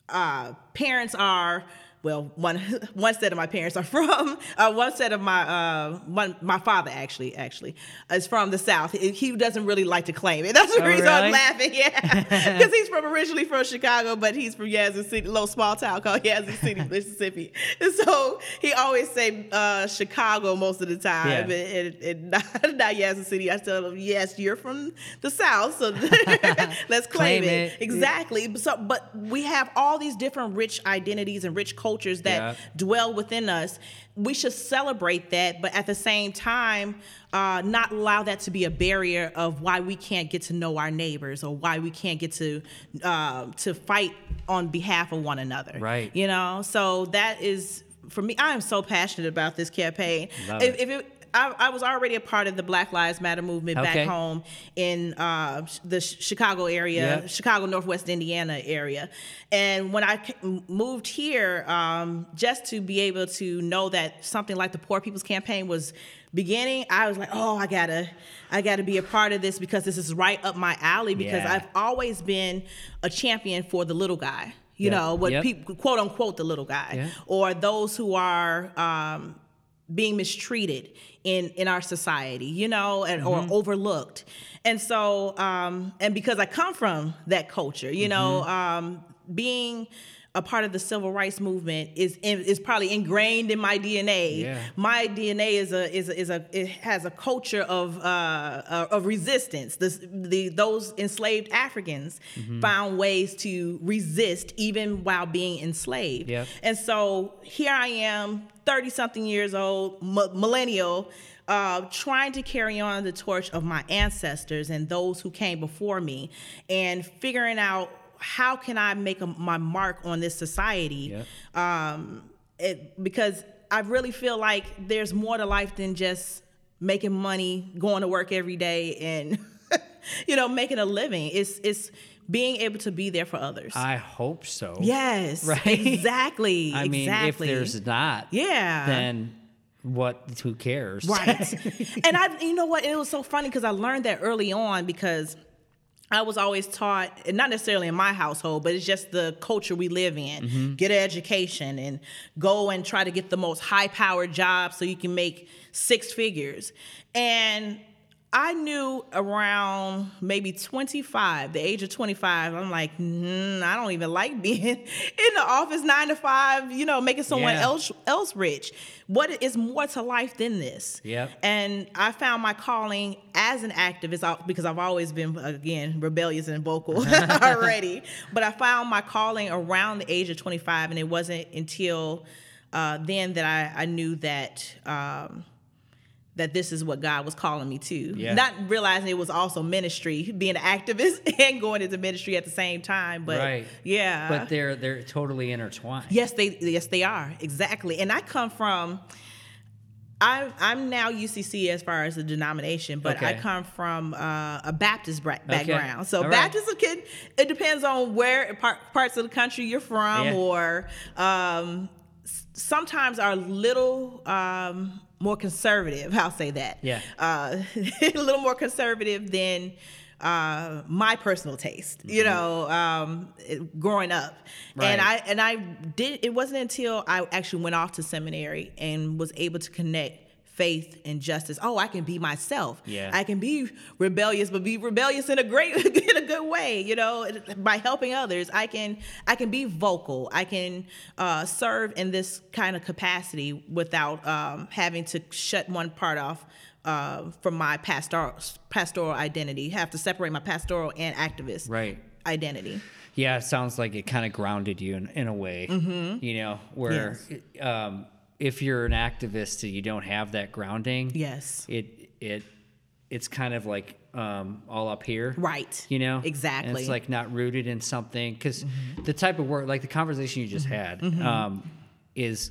uh, parents are well one (laughs) one set of my parents are (laughs) from uh, one set of my uh, one my father actually actually is from the south. He, doesn't really like to claim it. (laughs) That's the Oh, reason really? i'm laughing yeah. Because he's from originally from chicago but he's from yazoo city little small town called yazoo city mississippi. And so he always say uh, chicago most of the time Yeah. and, and, and not, not yazoo city. I tell him yes you're from the south so let's claim, Claim it, it. exactly. So but we have all these different rich identities and rich cultures that Yeah. dwell within us we should celebrate that but at the same time uh, not allow that to be a barrier of why we can't get to know our neighbors or why we can't get to uh, to fight on behalf of one another Right. you know so that is for me i am so passionate about this campaign Love if, it. if it I, I was already a part of the Black Lives Matter movement Okay. back home in uh, the Chicago area. Chicago, Northwest Indiana area. And when I moved here, um, just to be able to know that something like the Poor People's Campaign was beginning, I was like, oh, I gotta, I gotta be a part of this because this is right up my alley. Because Yeah. I've always been a champion for the little guy. You Yep. know, what Yep. people quote unquote the little guy, Yeah. or those who are. Um, being mistreated in in our society you know and or overlooked. And so um and because i come from that culture you know um being a part of the civil rights movement is in, is probably ingrained in my DNA. Yeah. My DNA is a is a, is a it has a culture of uh, uh, of resistance. This, the those enslaved Africans found ways to resist even while being enslaved. Yep. And so here I am, 30 something years old, m- millennial, uh, trying to carry on the torch of my ancestors and those who came before me and figuring out how can I make a, my mark on this society. Yep. Um, it, because I really feel like there's more to life than just making money, going to work every day, and (laughs) you know making a living. It's it's being able to be there for others. I hope so. Yes. (laughs) Right? Exactly. I mean, exactly. if there's not, yeah. then what? Who cares? Right. (laughs) and I, you know what? It was so funny because I learned that early on because I was always taught, not necessarily in my household, but it's just the culture we live in. Mm-hmm. Get an education and go and try to get the most high powered job so you can make six figures. And I knew around maybe 25, the age of 25, I'm like, mm, I don't even like being (laughs) in the office nine to five, you know, making someone Yeah. else else rich. What is more to life than this? Yeah. And I found my calling as an activist uh, because I've always been, again, rebellious and vocal (laughs) already. But I found my calling around the age of 25, and it wasn't until uh, then that I, I knew that. Um, that this is what God was calling me to. Yeah. Not realizing it was also ministry, being an activist (laughs) and going into ministry at the same time. But Right. yeah. But they're they're totally intertwined. Yes, they yes they are exactly. And I come from. I'm I'm now UCC as far as the denomination, but I come from uh, a Baptist bra- background. So All right. Baptist kid, it depends on where part, parts of the country you're from, Yeah. or um, sometimes are a little um, more conservative. (laughs) I'll say that. Yeah. uh, (laughs) a little more conservative than uh, my personal taste. You know, um, it- growing up, Mm-hmm. Right. and I and I did. It wasn't until I actually went off to seminary and was able to connect faith and justice. Oh, I can be myself. Yeah. I can be rebellious, but be rebellious in a great, (laughs) in a good way. You know, by helping others, I can I can be vocal. I can uh, serve in this kind of capacity without um, having to shut one part off. Uh, from my pastoral pastoral identity, have to separate my pastoral and activist Right. identity. Yeah, it sounds like it kind of grounded you in, in a way. Mm-hmm. You know, where um, if you're an activist and you don't have that grounding, Yes. it it it's kind of like um, all up here, Right. You know, Exactly. And it's like not rooted in something because Mm-hmm. the type of work, like the conversation you just had, um, is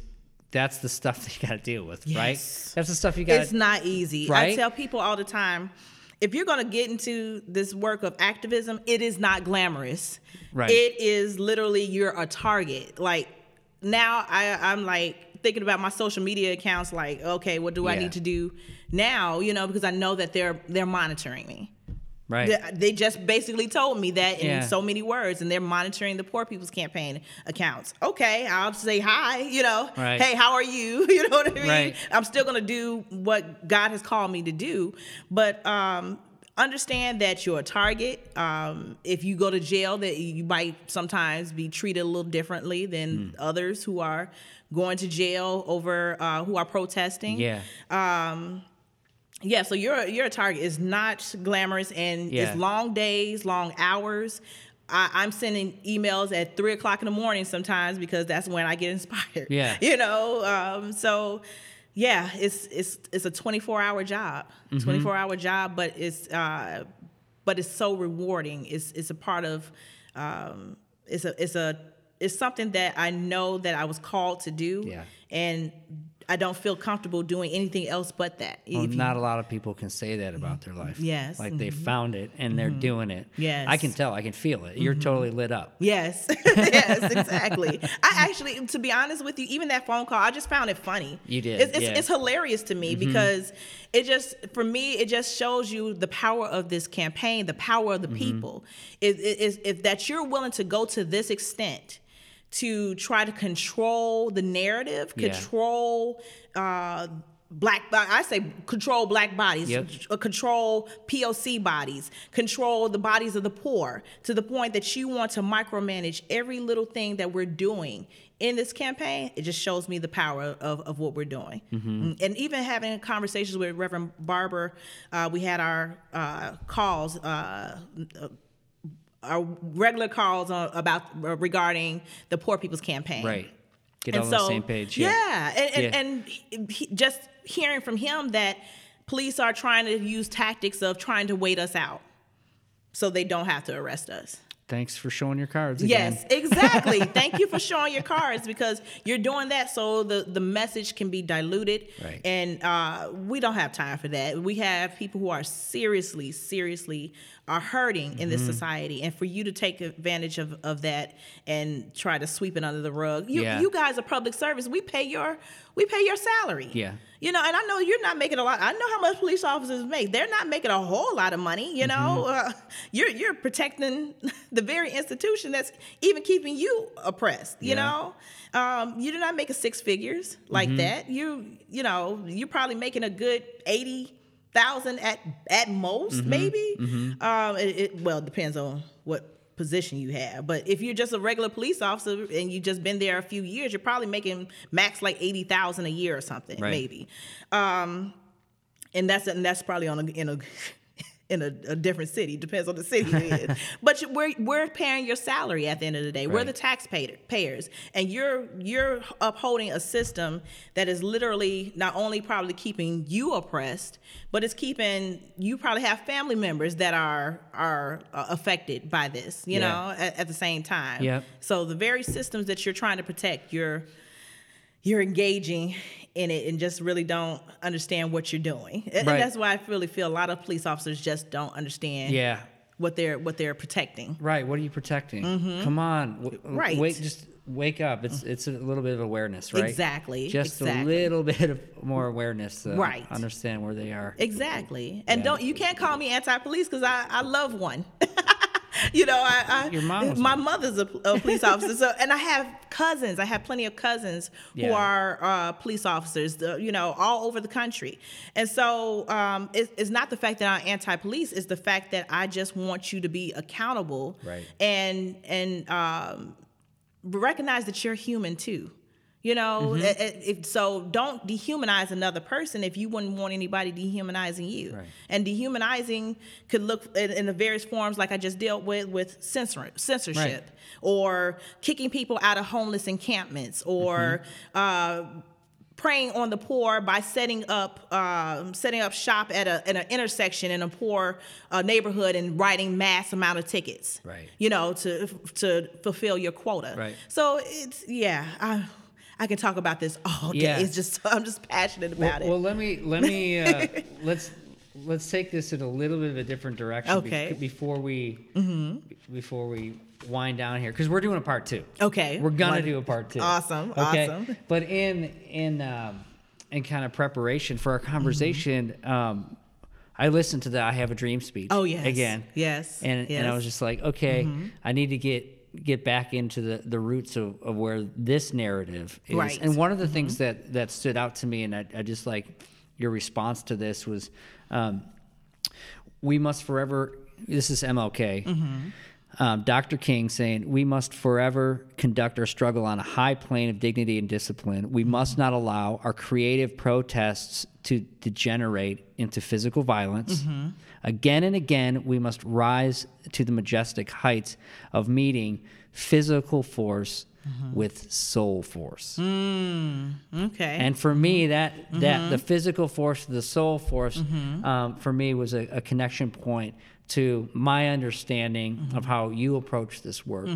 that's the stuff (laughs) that you got to deal with, Yes. right? That's the stuff you got. It's not easy. I tell people all the time, if you're going to get into this work of activism, it is not glamorous. Right. It is literally you're a target. Like now, I I'm like thinking about my social media accounts. Like, okay, what do I need to do now? You know, because I know that they're they're monitoring me. right. They- They just basically told me that in Yeah. so many words, and they're monitoring the Poor People's Campaign accounts. Okay, I'll say hi, you know, Right. hey, how are you? (laughs) You know what I mean? Right. I'm still gonna do what God has called me to do, but um, understand that you're a target. Um, if you go to jail, that you might sometimes be treated a little differently than others who are going to jail over uh, who are protesting yeah. Um, yeah, so you're you're a target. It's not glamorous and Yeah. it's long days, long hours. I, I'm sending emails at three o'clock in the morning sometimes because that's when I get (laughs) inspired. Yeah. you know. Um, so yeah, it's it's it's a 24 hour job, Mm-hmm. 24 hour job, but it's uh, but it's so rewarding. It's it's a part of um, it's a it's a it's something that I know that I was called to do. Yeah. and. I don't feel comfortable doing anything else but that. Well, If you- not a lot of people can say that about their life. Yes. Like they found it and they're doing it. Yes. I can tell. I can feel it. You're totally lit up. Yes, (laughs) (laughs) yes, exactly. I actually, to be honest with you, even that phone call, I just found it funny. You did, It's, it's, yeah. Mm-hmm. it's hilarious to me because it just, for me, it just shows you the power of this campaign, the power of the Mm-hmm. people. Is is if that you're willing to go to this extent to try to control the narrative, Yeah. control. Uh, Black, I say control black bodies, Yep. uh, control POC bodies, control the bodies of the poor to the point that you want to micromanage every little thing that we're doing in this campaign. It just shows me the power of, of what we're doing. Mm, And even having conversations with Reverend Barber, uh, we had our uh, calls. Uh, our regular calls on, about uh, regarding the Poor People's Campaign, Right. Get and on so, the same page. Yeah, and and, Yeah. and he- just hearing from him that police are trying to use tactics of trying to wait us out, so they don't have to arrest us. Thanks for showing your cards again. Yes, exactly. (laughs) Thank you for showing your cards because you're doing that so the, the message can be diluted. Right. And uh, we don't have time for that. We have people who are seriously, seriously are hurting in Mm-hmm. this society. And for you to take advantage of, of that and try to sweep it under the rug, you, Yeah. you guys are public service. We pay your we pay your salary. Yeah. You know, and I know you're not making a lot. I know how much police officers make. They're not making a whole lot of money. You know, Mm-hmm. uh, you're you're protecting (laughs) the very institution that's even keeping you oppressed. You Yeah. know, um, you're not making six figures like Mm-hmm. that. You you know, you're probably making a good eighty thousand at at most, Mm-hmm. maybe. Um, it, it well depends on what position you have. But if you're just a regular police officer and you've just been there a few years, you're probably making max like eighty thousand a year or something, Right. maybe. Um, and that's and that's probably on a, in a in a, a different city. Depends on the city it is. (laughs) But you, we're we're paying your salary at the end of the day. We're Right. the taxpayer payers, and you're you're upholding a system that is literally not only probably keeping you oppressed, but it's keeping you probably have family members that are are uh, affected by this. You Yeah. know, at, at the same time. Yep. So the very systems that you're trying to protect, you're you're engaging in it and just really don't understand what you're doing. And Right. that's why I really feel a lot of police officers just don't understand Yeah. what they're what they're protecting. Right. What are you protecting? Come on. W- Mm-hmm. Right. Wait. Just wake up. It's it's a little bit of awareness, right? Exactly, Just a little (laughs) bit of more awareness. To Right. Understand where they are. Exactly. And Yeah. don't you can't call me anti-police because I, I love one. (laughs) (laughs) you know, I, I Your mom my one. mother's a, a police officer, so and I have cousins. I have plenty of cousins who are uh, police officers. You know, all over the country. And so um, it's, it's not the fact that I'm anti-police; it's the fact that I just want you to be accountable Right. and and um, recognize that you're human too. You know, Mm-hmm. Eh, eh, if, so don't dehumanize another person if you wouldn't want anybody dehumanizing you. Right. And dehumanizing could look in, in the various forms, like I just dealt with, with censor, censorship, or kicking people out of homeless encampments, or Mm-hmm. uh, preying on the poor by setting up um, setting up shop at a at an intersection in a poor uh, neighborhood and writing mass amount of tickets. Right. You know, to to fulfill your quota. Right. So it's yeah. I, I can talk about this all day. Yeah. It's just I'm just passionate about well, it. Well, let me let me uh, (laughs) let's let's take this in a little bit of a different direction. Okay. Mm-hmm. before we before we wind down here, because we're doing a part two. Okay. We're gonna One- do a part two. Awesome, Okay. awesome. But in in um, in kind of preparation for our conversation, um, I listened to the "I Have a Dream" speech. Oh, yes. Again. Yes, And and I. Mm-hmm. was just like, okay, I need to get get back into the, the roots of, of where this narrative is. Right. And one of the things that that stood out to me, and I, I just like your response to this was, um, we must forever. This is MLK. Um, Dr. King saying, We must forever conduct our struggle on a high plane of dignity and discipline. We must not allow our creative protests to degenerate into physical violence. Again and again, we must rise to the majestic heights of meeting physical force with soul force. okay. And for me, that that Mm-hmm. the physical force, the soul force, um, for me was a, a connection point to my understanding Mm-hmm. of how you approach this work,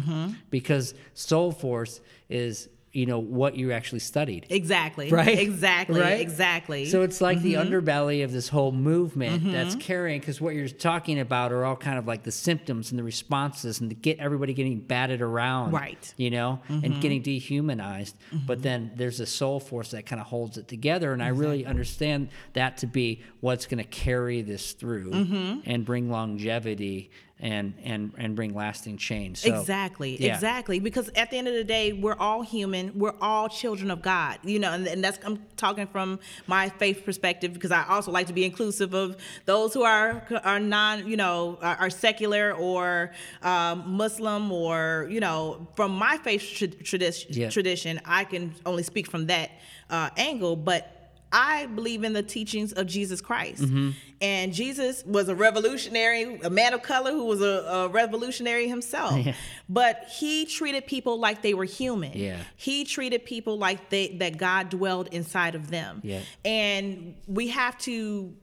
because soul force is you know what you actually studied. exactly. Right? Exactly. Right? Exactly. So it's like the Mm-hmm. underbelly of this whole movement that's carrying, because what you're talking about are all kind of like the symptoms and the responses, and to get everybody getting batted around, Right. Mm-hmm. You know, and getting dehumanized. But then there's a soul force that kind of holds it together, and I really understand that to be what's going to carry this through Mm-hmm. and bring longevity and and and bring lasting change. So, exactly yeah. exactly because at the end of the day we're all human we're all children of god you know and, and that's i'm talking from my faith perspective because i also like to be inclusive of those who are are non you know are, are secular or um, muslim or you know from my faith tra- tradition Yeah. tradition i can only speak from that uh, angle but I believe in the teachings of Jesus Christ. Mm-hmm. And Jesus was a revolutionary, a man of color who was a, a revolutionary himself. (laughs) Yeah. But he treated people like they were human. Yeah. He treated people like they that God dwelled inside of them. Yeah. And we have to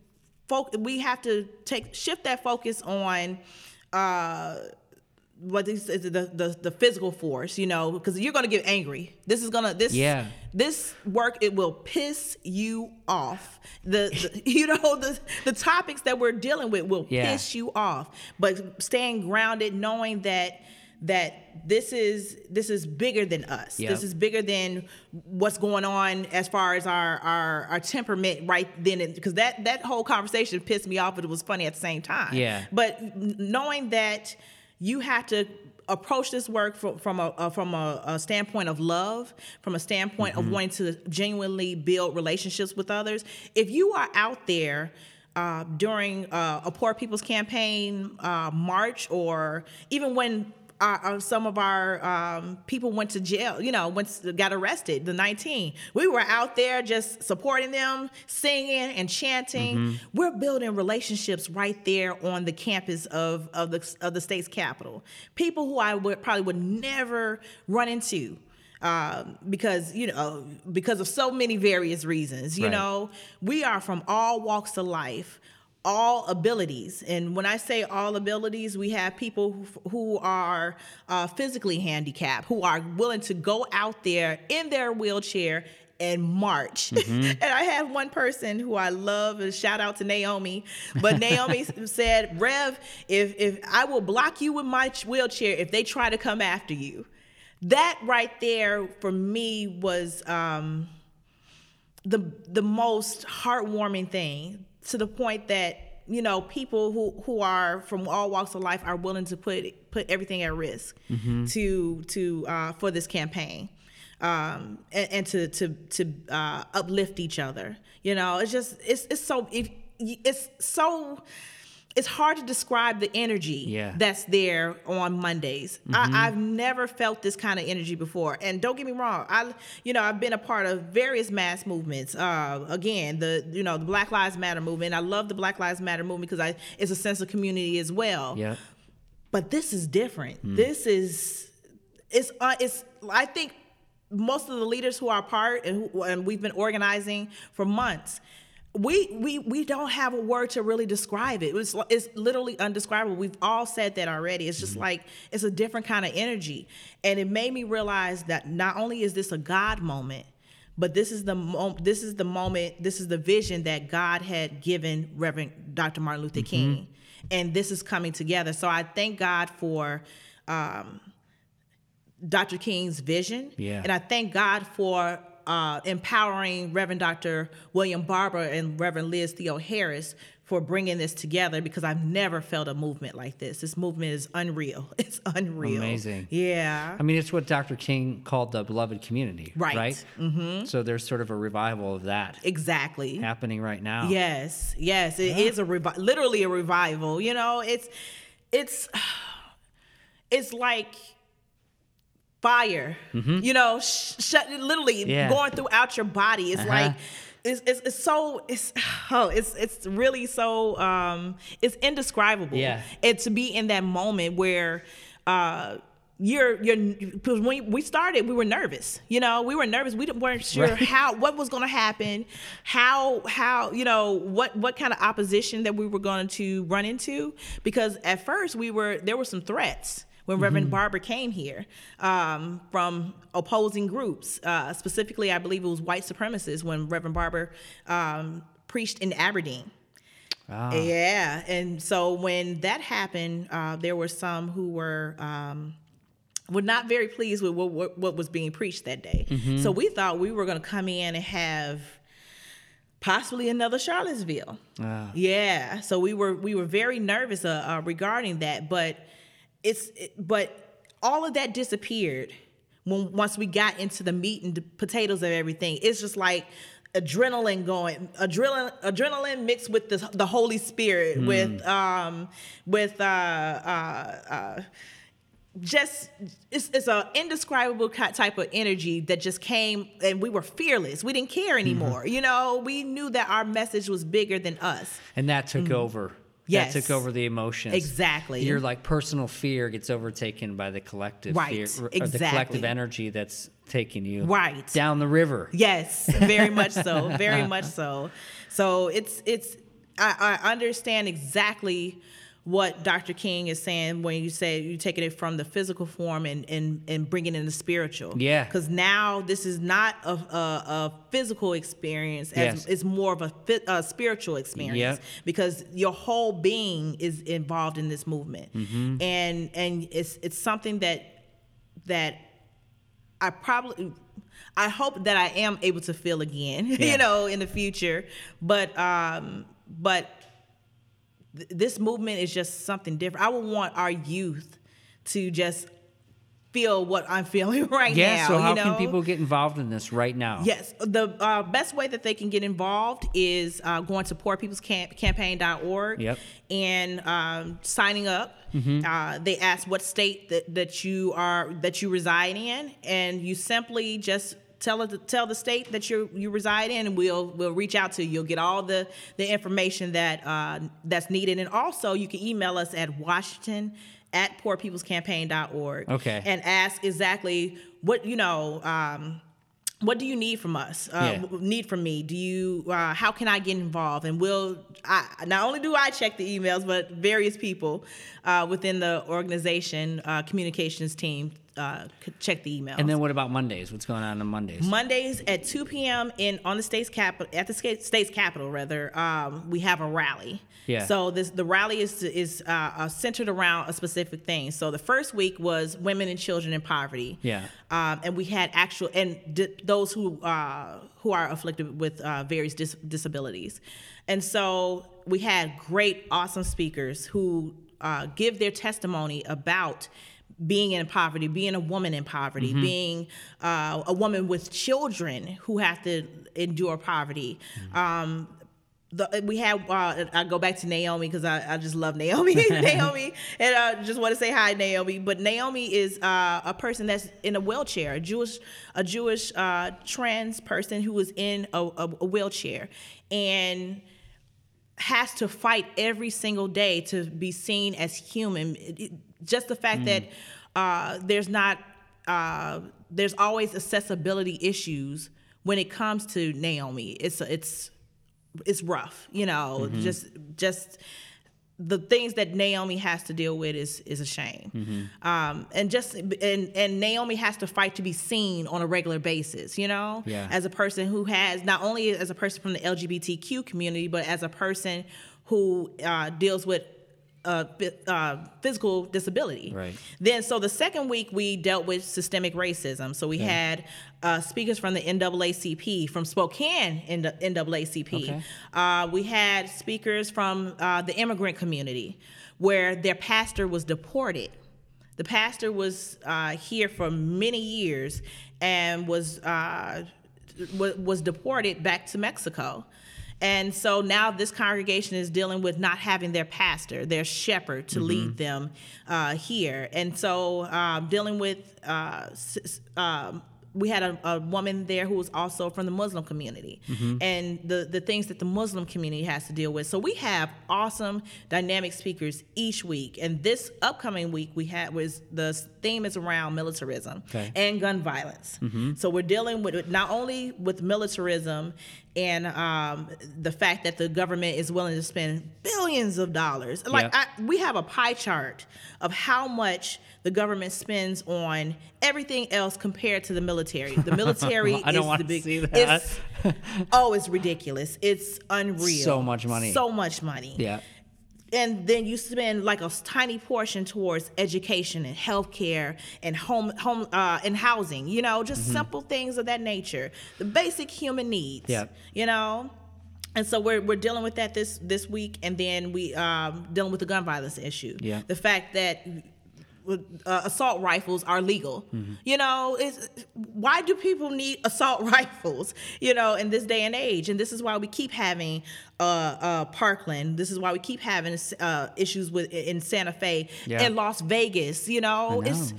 folk we have to take shift that focus on uh what is is the, the the physical force, you know, because you're gonna get angry. This is gonna this Yeah. this work it will piss you off. The, the (laughs) you know the the topics that we're dealing with will Yeah. piss you off. But staying grounded, knowing that that this is this is bigger than us. Yep. This is bigger than what's going on as far as our our, our temperament right then because that that whole conversation pissed me off but it was funny at the same time. Yeah. But knowing that you have to approach this work from, from a, uh, from a, a standpoint of love, from a standpoint of wanting to genuinely build relationships with others. If you are out there uh, during uh, a Poor People's Campaign uh, march, or even when our, some of our um, people went to jail. You know, went got arrested. The 19. We were out there just supporting them, singing and chanting. Mm-hmm. We're building relationships right there on the campus of of the of the state's capital. People who I would probably would never run into um, because you know because of so many various reasons. You Right. know, we are from all walks of life, all abilities, and when I say all abilities, we have people who, who are uh, physically handicapped who are willing to go out there in their wheelchair. And march, (laughs) and I have one person who I love. And shout out to Naomi, but Naomi (laughs) said, "Rev, if if I will block you with my wheelchair if they try to come after you." that right there for me was um, the the most heartwarming thing to the point that you know people who who are from all walks of life are willing to put put everything at risk to to uh, for this campaign um, and, and to to to uh, uplift each other. You know, it's just it's it's so if it's so it's hard to describe the energy Yeah. that's there on Mondays. I, I've never felt this kind of energy before. And don't get me wrong, I you know I've been a part of various mass movements. Uh, again, the you know the Black Lives Matter movement. I love the Black Lives Matter movement because I it's a sense of community as well. Yep. But this is different. This is it's uh, it's I think most of the leaders who are part and, who, and we've been organizing for months. We, we we don't have a word to really describe it. It's it's literally undescribable. We've all said that already. It's just like it's a different kind of energy, and it made me realize that not only is this a God moment, but this is the mo- this is the moment. This is the vision that God had given Reverend Dr. Martin Luther King, and this is coming together. So I thank God for. Um, Dr. King's vision. Yeah. And I thank God for uh, empowering Reverend Dr. William Barber and Reverend Liz Theoharis for bringing this together because I've never felt a movement like this. This movement is unreal. (laughs) It's unreal. Amazing. Yeah. I mean, it's what Dr. King called the beloved community, Right. Right. Mm-hmm. So there's sort of a revival of that Exactly. happening right now. Yes, yes, it is a revi- literally a revival. You know, it's it's (sighs) it's like fire. You know, sh- shut literally Yeah. going throughout your body. It's Uh-huh. like it's, it's it's so it's (sighs) oh it's it's really so um it's indescribable. Yeah. and to be in that moment where uh you're you're because when we started we were nervous you know we were nervous we weren't sure Right. how what was going to happen how how you know what what kind of opposition that we were going to run into because at first we were there were some threats when Reverend Barber came here um, from opposing groups, uh, specifically, I believe it was white supremacists when Reverend Barber um, preached in Aberdeen. Ah. Yeah, and so when that happened, uh, there were some who were um, were not very pleased with what, what, what was being preached that day. So we thought we were going to come in and have possibly another Charlottesville. Ah. Yeah, so we were we were very nervous uh, uh, regarding that, but it's it, but all of that disappeared when once we got into the meat and the potatoes of everything. It's just like adrenaline going adrenaline adrenaline mixed with the the Holy Spirit with um with uh uh uh just it's, it's a indescribable type of energy that just came and we were fearless. We didn't care anymore. You know we knew that our message was bigger than us. And that took over. Yes. That took over the emotions. Exactly. Your like personal fear gets overtaken by the collective Right. fear, or the collective energy that's taking you Right. down the river. Yes, very (laughs) much so. Very much so. So it's it's I, I understand exactly what Dr. King is saying when you say you're taking it from the physical form and and, and bringing in the spiritual. Yeah. Because now this is not a, a, a physical experience, as Yes. it's more of a, a spiritual experience. Yep. Because your whole being is involved in this movement, Mm-hmm. and and it's it's something that that I probably I hope that I am able to feel again, (laughs) Yeah. you know, in the future. But um but th- this movement is just something different. I would want our youth to just feel what I'm feeling (laughs) right Yeah. now. Yeah. So how you know? can people get involved in this right now? Yes, the uh, best way that they can get involved is uh, going to poorpeoplescampaign.org Yep. and um, signing up. Uh, they ask what state that, that you are that you reside in, and you simply just tell it tell the state that you you reside in, and we'll we'll reach out to you. You'll get all the the information that uh, that's needed, and also you can email us at Washington at poorpeoplescampaign.org. Okay. and ask exactly what you know. Um, what do you need from us? Uh, Yeah. Need from me? Do you? Uh, how can I get involved? And we'll. I, not only do I check the emails, but various people uh, within the organization uh, communications team uh, check the emails. And then what about Mondays? What's going on on Mondays? Mondays at 2 p.m. in on the state's capital at the state's capital rather um, we have a rally. Yeah. So this the rally is is uh, uh, centered around a specific thing. So the first week was women and children in poverty. Yeah. Um, and we had actual and di- those who uh, who are afflicted with uh, various dis- disabilities, and so we had great, awesome speakers who uh, give their testimony about being in poverty, being a woman in poverty, being uh, a woman with children who have to endure poverty. Um, the, we have uh, I go back to Naomi because I, I just love Naomi (laughs) Naomi. And I just want to say hi Naomi. But Naomi is uh, a person that's in a wheelchair a Jewish a Jewish uh, trans person who is in a, a, a wheelchair and has to fight every single day to be seen as human. It- just the fact that uh, there's not, uh, there's always accessibility issues when it comes to Naomi. It's it's it's rough, you know. Just just the things that Naomi has to deal with is is a shame, um, and just and and Naomi has to fight to be seen on a regular basis. You know, Yeah. as a person who has not only as a person from the LGBTQ community, but as a person who uh, deals with uh, uh, physical disability. Right. Then, so the second week we dealt with systemic racism. So we had uh, speakers from the NAACP, from Spokane in the NAACP. Okay. Uh, we had speakers from uh, the immigrant community, where their pastor was deported. The pastor was uh, here for many years and was uh, wa- was deported back to Mexico. And so now this congregation is dealing with not having their pastor, their shepherd, to lead them uh, here. And so um, dealing with, uh, um, we had a, a woman there who was also from the Muslim community and the, the things that the Muslim community has to deal with. So we have awesome, dynamic speakers each week. And this upcoming week, we had was the theme is around militarism Okay. and gun violence. So we're dealing with not only with militarism and um, the fact that the government is willing to spend billions of dollars. Like. I, we have a pie chart of how much the government spends on everything else compared to the military. The military (laughs) I don't is wanna the big. see that. It's, (laughs) oh, it's ridiculous. It's unreal. So much money. So much money yeah. and then you spend like a tiny portion towards education and healthcare and home home uh, and housing you know just simple things of that nature the basic human needs Yeah. you know and so we're, we're dealing with that this this week and then we um dealing with the gun violence issue Yeah. the fact that uh, assault rifles are legal. You know, it's, why do people need (laughs) assault rifles? You know, in this day and age, and this is why we keep having uh, uh, Parkland. This is why we keep having uh, issues with in Santa Fe Yeah. and Las Vegas. You know, I it's know.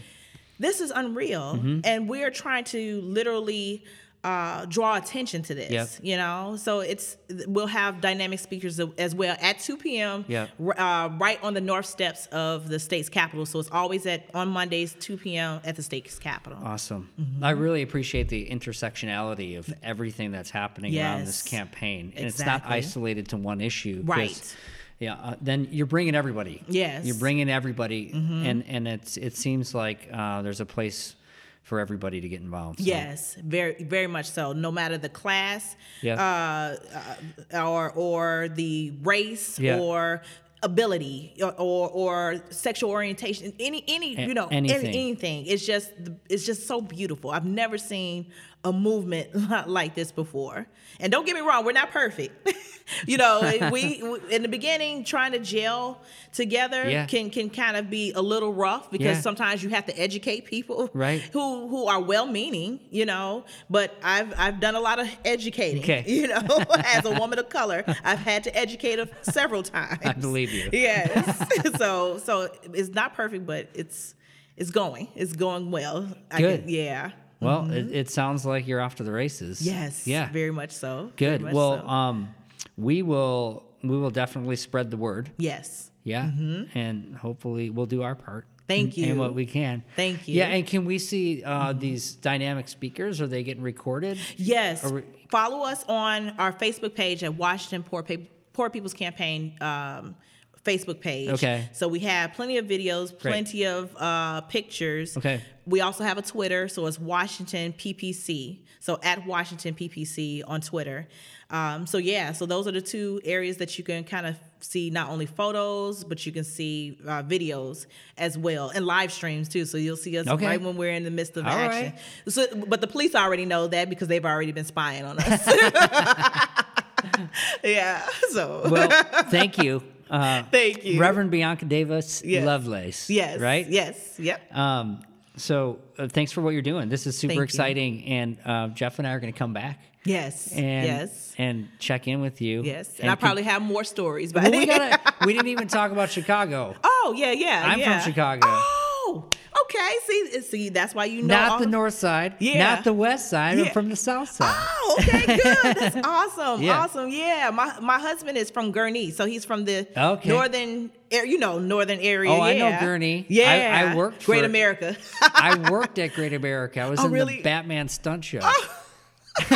this is unreal, and we're trying to literally. Uh, draw attention to this, Yep. you know. So it's we'll have dynamic speakers as well at 2 p.m. Yep. uh, right on the north steps of the state's capitol. So it's always at on Mondays 2 p.m. at the state's capitol. Awesome. Mm-hmm. I really appreciate the intersectionality of everything that's happening around this campaign. campaign. And it's not isolated to one issue. Right. Yeah. Uh, then you're bringing everybody. Yes. Mm-hmm. You're bringing everybody, and and it's it seems like uh, there's a place for everybody to get involved. so. Yes, very very much so. No matter the class, Yeah. uh, uh, or or the race Yeah. or ability or, or or sexual orientation any any you know any- anything. anything it's just it's just so beautiful i've never seen a movement (laughs) like this before. And don't get me wrong, we're not perfect. (laughs) (laughs) you know, we, (laughs) we in the beginning trying to gel together Yeah. can can kind of be a little rough because Yeah. sometimes you have to educate people (laughs) Right. who who are well meaning, you know, but I've I've done a lot of educating. Okay. You know, as a woman of color, I've had to educate her several times. I believe you. Yes. so so it's not perfect, but it's it's going. It's going well. I Good. can- yeah. Well, it, it sounds like you're off to the races. Mm-hmm. Yes. Yeah. Very much so. Good. much Well, so. um, we will we will definitely spread the word. yes. Yeah. And hopefully we'll do our part. Mm-hmm. Thank you. what we can. Thank you. Yeah. And can we see uh, these dynamic speakers? Are they getting recorded? Yes. We- Follow us on our Facebook page at Washington Poor, Pa- Poor People's Campaign um, Facebook page. Okay. So we have plenty of videos, plenty of uh, pictures. Okay. We also have a Twitter, so it's Washington PPC. So at Washington PPC on Twitter. Um, so yeah, so those are the two areas that you can kind of see not only photos, but you can see uh, videos as well and live streams too. So you'll see us Okay. right when we're in the midst of All action. right. So, but the police already know that because they've already been spying on us. (laughs) yeah. So Well, thank you. Uh, thank you, Reverend Bianca Davis Yes. Lovelace. Yes. Right? Yes. Yep. Um, so uh, thanks for what you're doing. This is super Thank you. exciting. And uh, Jeff and I are going to come back Yes. and yes. and check in with you. Yes. And, I con- probably have more stories. But Well, we gotta. (laughs) we didn't even talk about Chicago. oh yeah, yeah. I'm from. Chicago. Oh, okay. See, see, that's why you know. not all the north side. Yeah. Not the west side. I'm from the south side. Oh, okay, good. That's (laughs) awesome. Yeah. Awesome. Yeah. My my husband is from Gurnee, so he's from the Okay. northern you know, northern area. Oh, I know yeah. Gurnee. I- Yeah. I worked Great for- America. I worked at Great America. I (laughs) was Oh, in really? the Batman stunt show. Oh (laughs)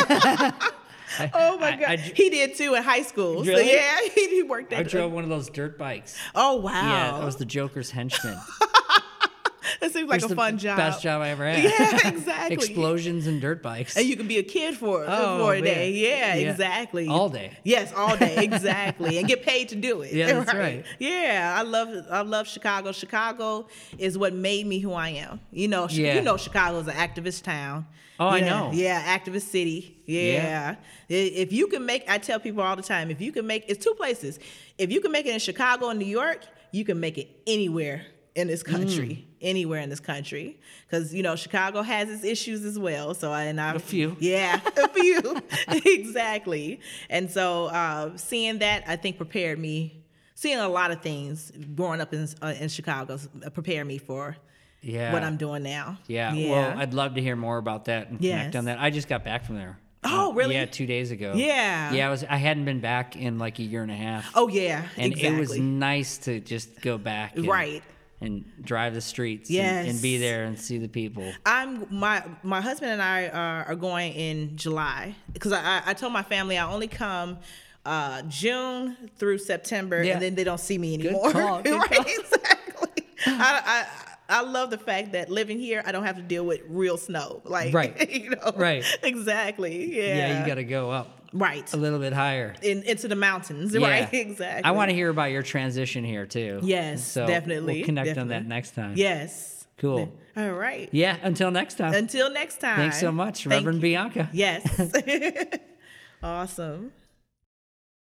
Oh, my I- god, I- he did too in high school. So yeah, (laughs) he, he worked at. I drove one of those dirt bikes. Oh wow, Yeah, I was the Joker's henchman. (laughs) that seems like a fun job. Best job I ever had. Yeah, exactly. Explosions and dirt bikes. And you can be a kid for Oh, for a man. day. Yeah, Yeah. exactly. All day. Yes, all day, exactly, and get paid to do it. Yeah, that's right. Yeah, I love I love Chicago. Chicago is what made me who I am. You know, Yeah. you know, Chicago is an activist town. Oh, I know. Yeah, activist city. Yeah. I- If you can make, I tell people all the time, if you can make, it's two places. If you can make it in Chicago and New York, you can make it anywhere in this country. Mm. Anywhere in this country, because you know Chicago has its issues as well. So I and I A few. yeah, (laughs) a few. (laughs) exactly. And so uh, seeing that, I think prepared me. Seeing a lot of things growing up in uh, in Chicago uh, prepared me for yeah. what I'm doing now. Yeah. Well, I'd love to hear more about that and connect on that. I just got back from there. Oh, really? Yeah, two days ago. Yeah. Yeah, I was. I hadn't been back in like a year and a half. oh yeah, and exactly. it was nice to just go back. And, Right. And drive the streets. And, and be there and see the people. I'm my my husband and I are, are going in July because I, I told my family I only come uh, June through September Yeah. and then they don't see me Good anymore. call, (laughs) good right? call. Exactly. I, I I love the fact that living here I don't have to deal with real snow. (laughs) Like Right. (laughs) you know. Right. (laughs) Exactly. Yeah. Yeah, you got to go up right a little bit higher. in, into the mountains. Yeah. Right. Exactly. I want to hear about your transition here too. Yes, so definitely, We'll connect on that next time. Yes. Cool. All right. Yeah. Until next time. Until next time. Thanks so much, Thank Reverend you. Bianca. Yes. awesome.